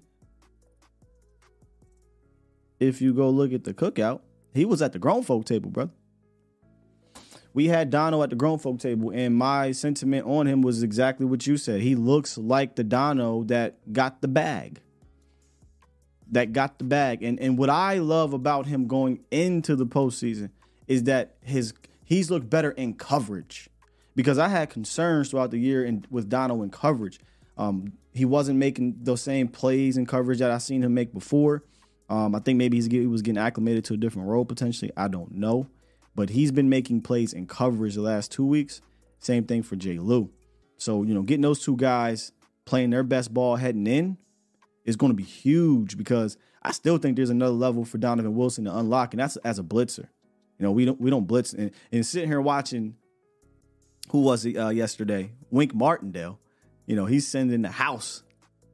if you go look at the cookout, he was at the grown folk table, brother. We had Dono at the grown folk table, and my sentiment on him was exactly what you said. He looks like the Dono that got the bag. That got the bag. And and what I love about him going into the postseason is that his he's looked better in coverage. Because I had concerns throughout the year in, with Dono in coverage. Um, he wasn't making those same plays in coverage that I seen him make before. Um, I think maybe he was getting acclimated to a different role potentially. I don't know, but he's been making plays in coverage the last two weeks. Same thing for Jay Lou. So you know, getting those two guys playing their best ball heading in is going to be huge because I still think there's another level for Donovan Wilson to unlock, and that's as a blitzer. You know, we don't we don't blitz and, and sitting here watching who was it uh, yesterday? Wink Martindale. You know, he's sending the house,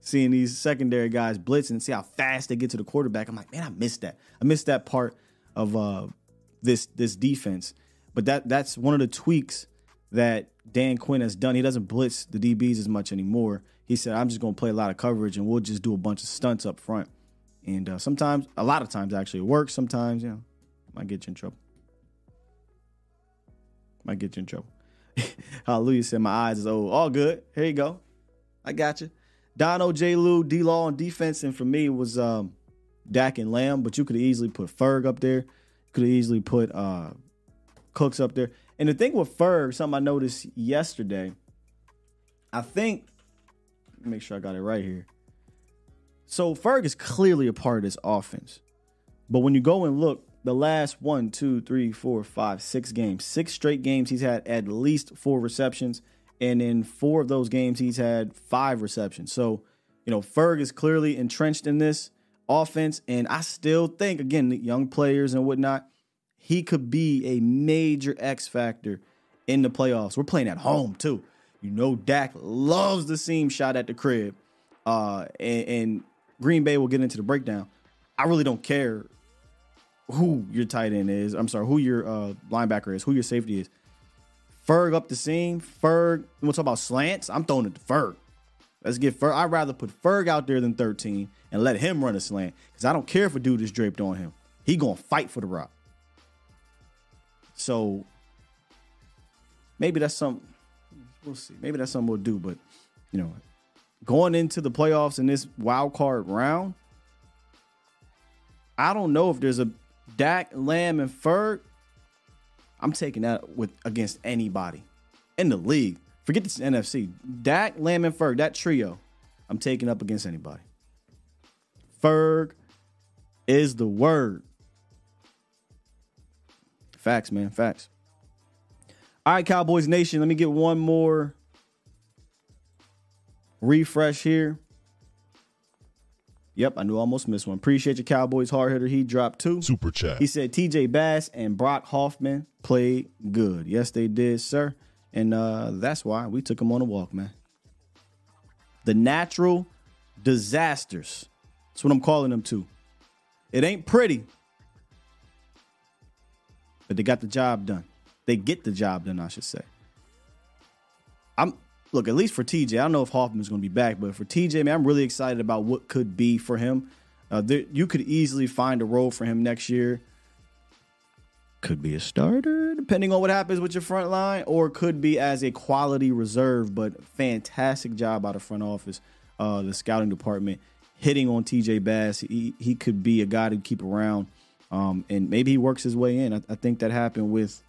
seeing these secondary guys blitz and see how fast they get to the quarterback. I'm like, man, I missed that. I missed that part of uh, this this defense. But that that's one of the tweaks that Dan Quinn has done. He doesn't blitz the DBs as much anymore. He said, I'm just going to play a lot of coverage and we'll just do a bunch of stunts up front. And uh, sometimes, a lot of times, actually, it works. Sometimes, you know, might get you in trouble. Might get you in trouble. <laughs> Hallelujah said my eyes is old. All good. Here you go. I got you. Dono, J. Lou, D Law on defense, and for me it was um, Dak and Lamb, but you could easily put Ferg up there. Could easily put uh, Cooks up there. And the thing with Ferg, something I noticed yesterday, I think, make sure I got it right here. So Ferg is clearly a part of this offense. But when you go and look, the last one, two, three, four, five, six games, six straight games, he's had at least four receptions. And in four of those games, he's had five receptions. So, you know, Ferg is clearly entrenched in this offense. And I still think, again, the young players and whatnot, he could be a major X factor in the playoffs. We're playing at home, too. You know, Dak loves the seam shot at the crib. Uh, and, and Green Bay will get into the breakdown. I really don't care who your tight end is. I'm sorry, who your uh, linebacker is, who your safety is. Ferg up the seam. Ferg, we'll talk about slants. I'm throwing it to Ferg. Let's get Ferg. I'd rather put Ferg out there than 13 and let him run a slant because I don't care if a dude is draped on him. He gonna fight for the rock. So maybe that's some. We'll see. Maybe that's something we'll do. But you know, going into the playoffs in this wild card round, I don't know if there's a Dak, Lamb, and Ferg. I'm taking that with against anybody in the league. Forget this NFC. Dak, Lamb, and Ferg, that trio, I'm taking up against anybody. Ferg is the word. Facts, man. Facts. All right, Cowboys Nation. Let me get one more refresh here. Yep, I knew I almost missed one. Appreciate your Cowboys hard hitter. He dropped two. Super chat. He said TJ Bass and Brock Hoffman played good. Yes, they did, sir. And uh, that's why we took him on a walk, man. The natural disasters. That's what I'm calling them too. It ain't pretty, but they got the job done. They get the job done, I should say. I'm look, at least for TJ, I don't know if Hoffman's going to be back, but for TJ, man, I'm really excited about what could be for him. Uh, there, you could easily find a role for him next year. Could be a starter, depending on what happens with your front line, or could be as a quality reserve. But fantastic job out of front office, uh, the scouting department, hitting on TJ Bass. He he could be a guy to keep around, um, and maybe he works his way in. I, I think that happened with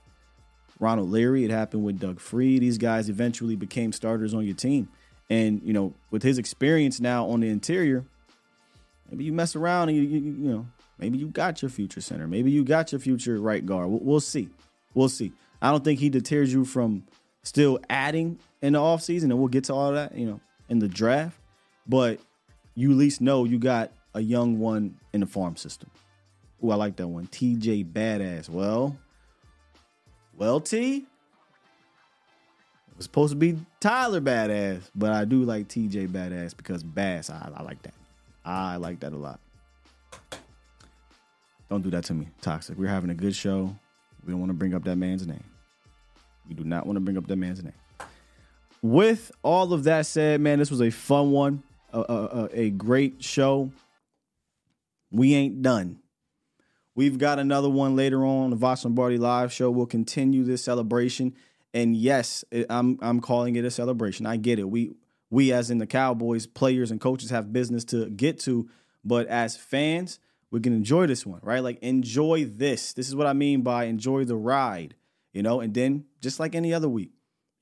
Ronald Leary. It happened with Doug Free. These guys eventually became starters on your team. And, you know, with his experience now on the interior, maybe you mess around and you, you, you know, maybe you got your future center. Maybe you got your future right guard. We'll, we'll see. We'll see. I don't think he deters you from still adding in the offseason, and we'll get to all that, you know, in the draft. But you at least know you got a young one in the farm system. Ooh, I like that one. TJ Badass. Well, well, T. It was supposed to be Tyler Badass, but I do like TJ Badass because Bass, I, I like that. I like that a lot. Don't do that to me, Toxic. We're having a good show. We don't want to bring up that man's name. We do not want to bring up that man's name. With all of that said, man, this was a fun one, a, a, a great show. We ain't done. We've got another one later on the Vox Lombardi live show. We'll continue this celebration. And yes, it, I'm I'm calling it a celebration. I get it. We we as in the Cowboys players and coaches have business to get to, but as fans, we can enjoy this one, right? Like enjoy this. This is what I mean by enjoy the ride, you know? And then just like any other week,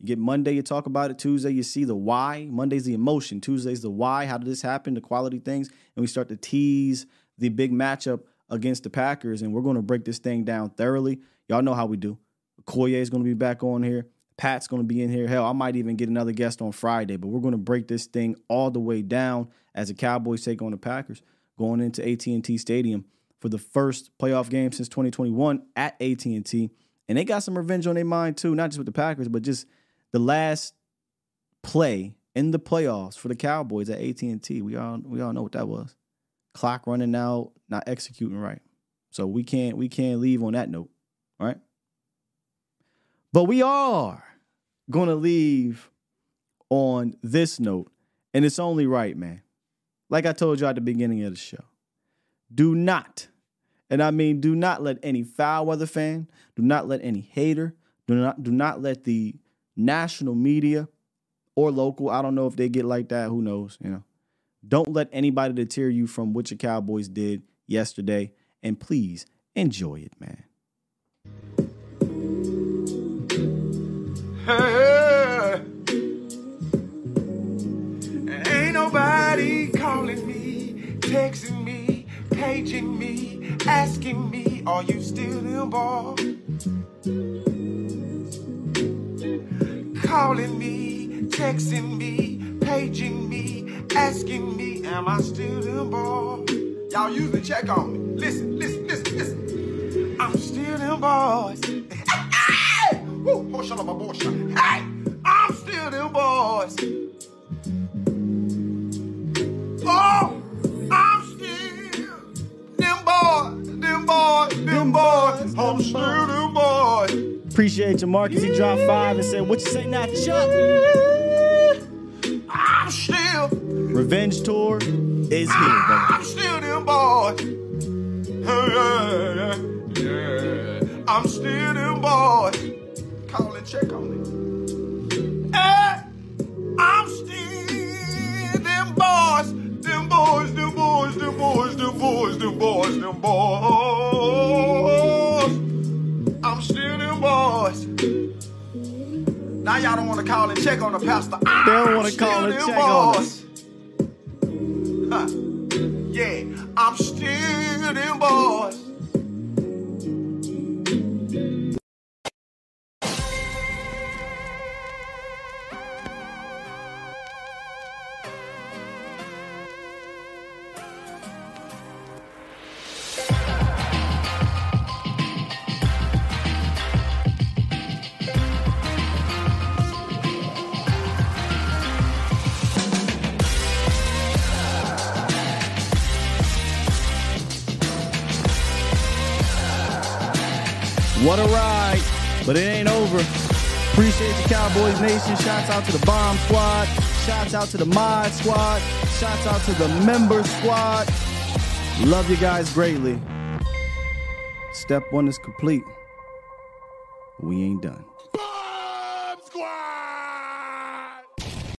you get Monday, you talk about it. Tuesday, you see the why. Monday's the emotion. Tuesday's the why. How did this happen? The quality things. And we start to tease the big matchup against the Packers, and we're going to break this thing down thoroughly. Y'all know how we do. Koye is going to be back on here. Pat's going to be in here. Hell, I might even get another guest on Friday, but we're going to break this thing all the way down as the Cowboys take on the Packers going into AT&T Stadium for the first playoff game since 2021 at AT&T. And they got some revenge on their mind too, not just with the Packers, but just the last play in the playoffs for the Cowboys at AT&T. We all we all know what that was. Clock running out, not executing right. So we can't we can't leave on that note, right? But we are going to leave on this note, and it's only right, man. Like I told you at the beginning of the show, do not, and I mean do not let any foul weather fan, do not let any hater, do not do not let the national media or local, I don't know if they get like that, who knows, you know. Don't let anybody deter you from what your Cowboys did yesterday, and please enjoy it, man. Hey, texting me, paging me, asking me, are you still in ball? Calling me, texting me, paging me, asking me, am I still in ball? Y'all usually check on me. Listen, listen, listen, listen. I'm still in boys. <laughs> Hey! Woo! Oh, shut up, boy. Hey! I'm still in boys. Boys. I'm still them boys. Appreciate you, Marcus. He dropped five and said, What you say now, Chuck? I'm still, Revenge tour is here, brother. I'm still them boys. Yeah, yeah. I'm still them boys. Call and check on me. Hey, I'm still them boys. Them boys, them boys, them boys, boys, them boys, them boys. I'm still them boys. Now y'all don't want to call and check on the pastor. They don't want to call and check on us. Huh. Yeah, I'm still them boys. Cowboys Nation. Shouts out to the Bomb Squad. Shouts out to the Mod Squad. Shouts out to the Member Squad. Love you guys greatly. Step one is complete. We ain't done.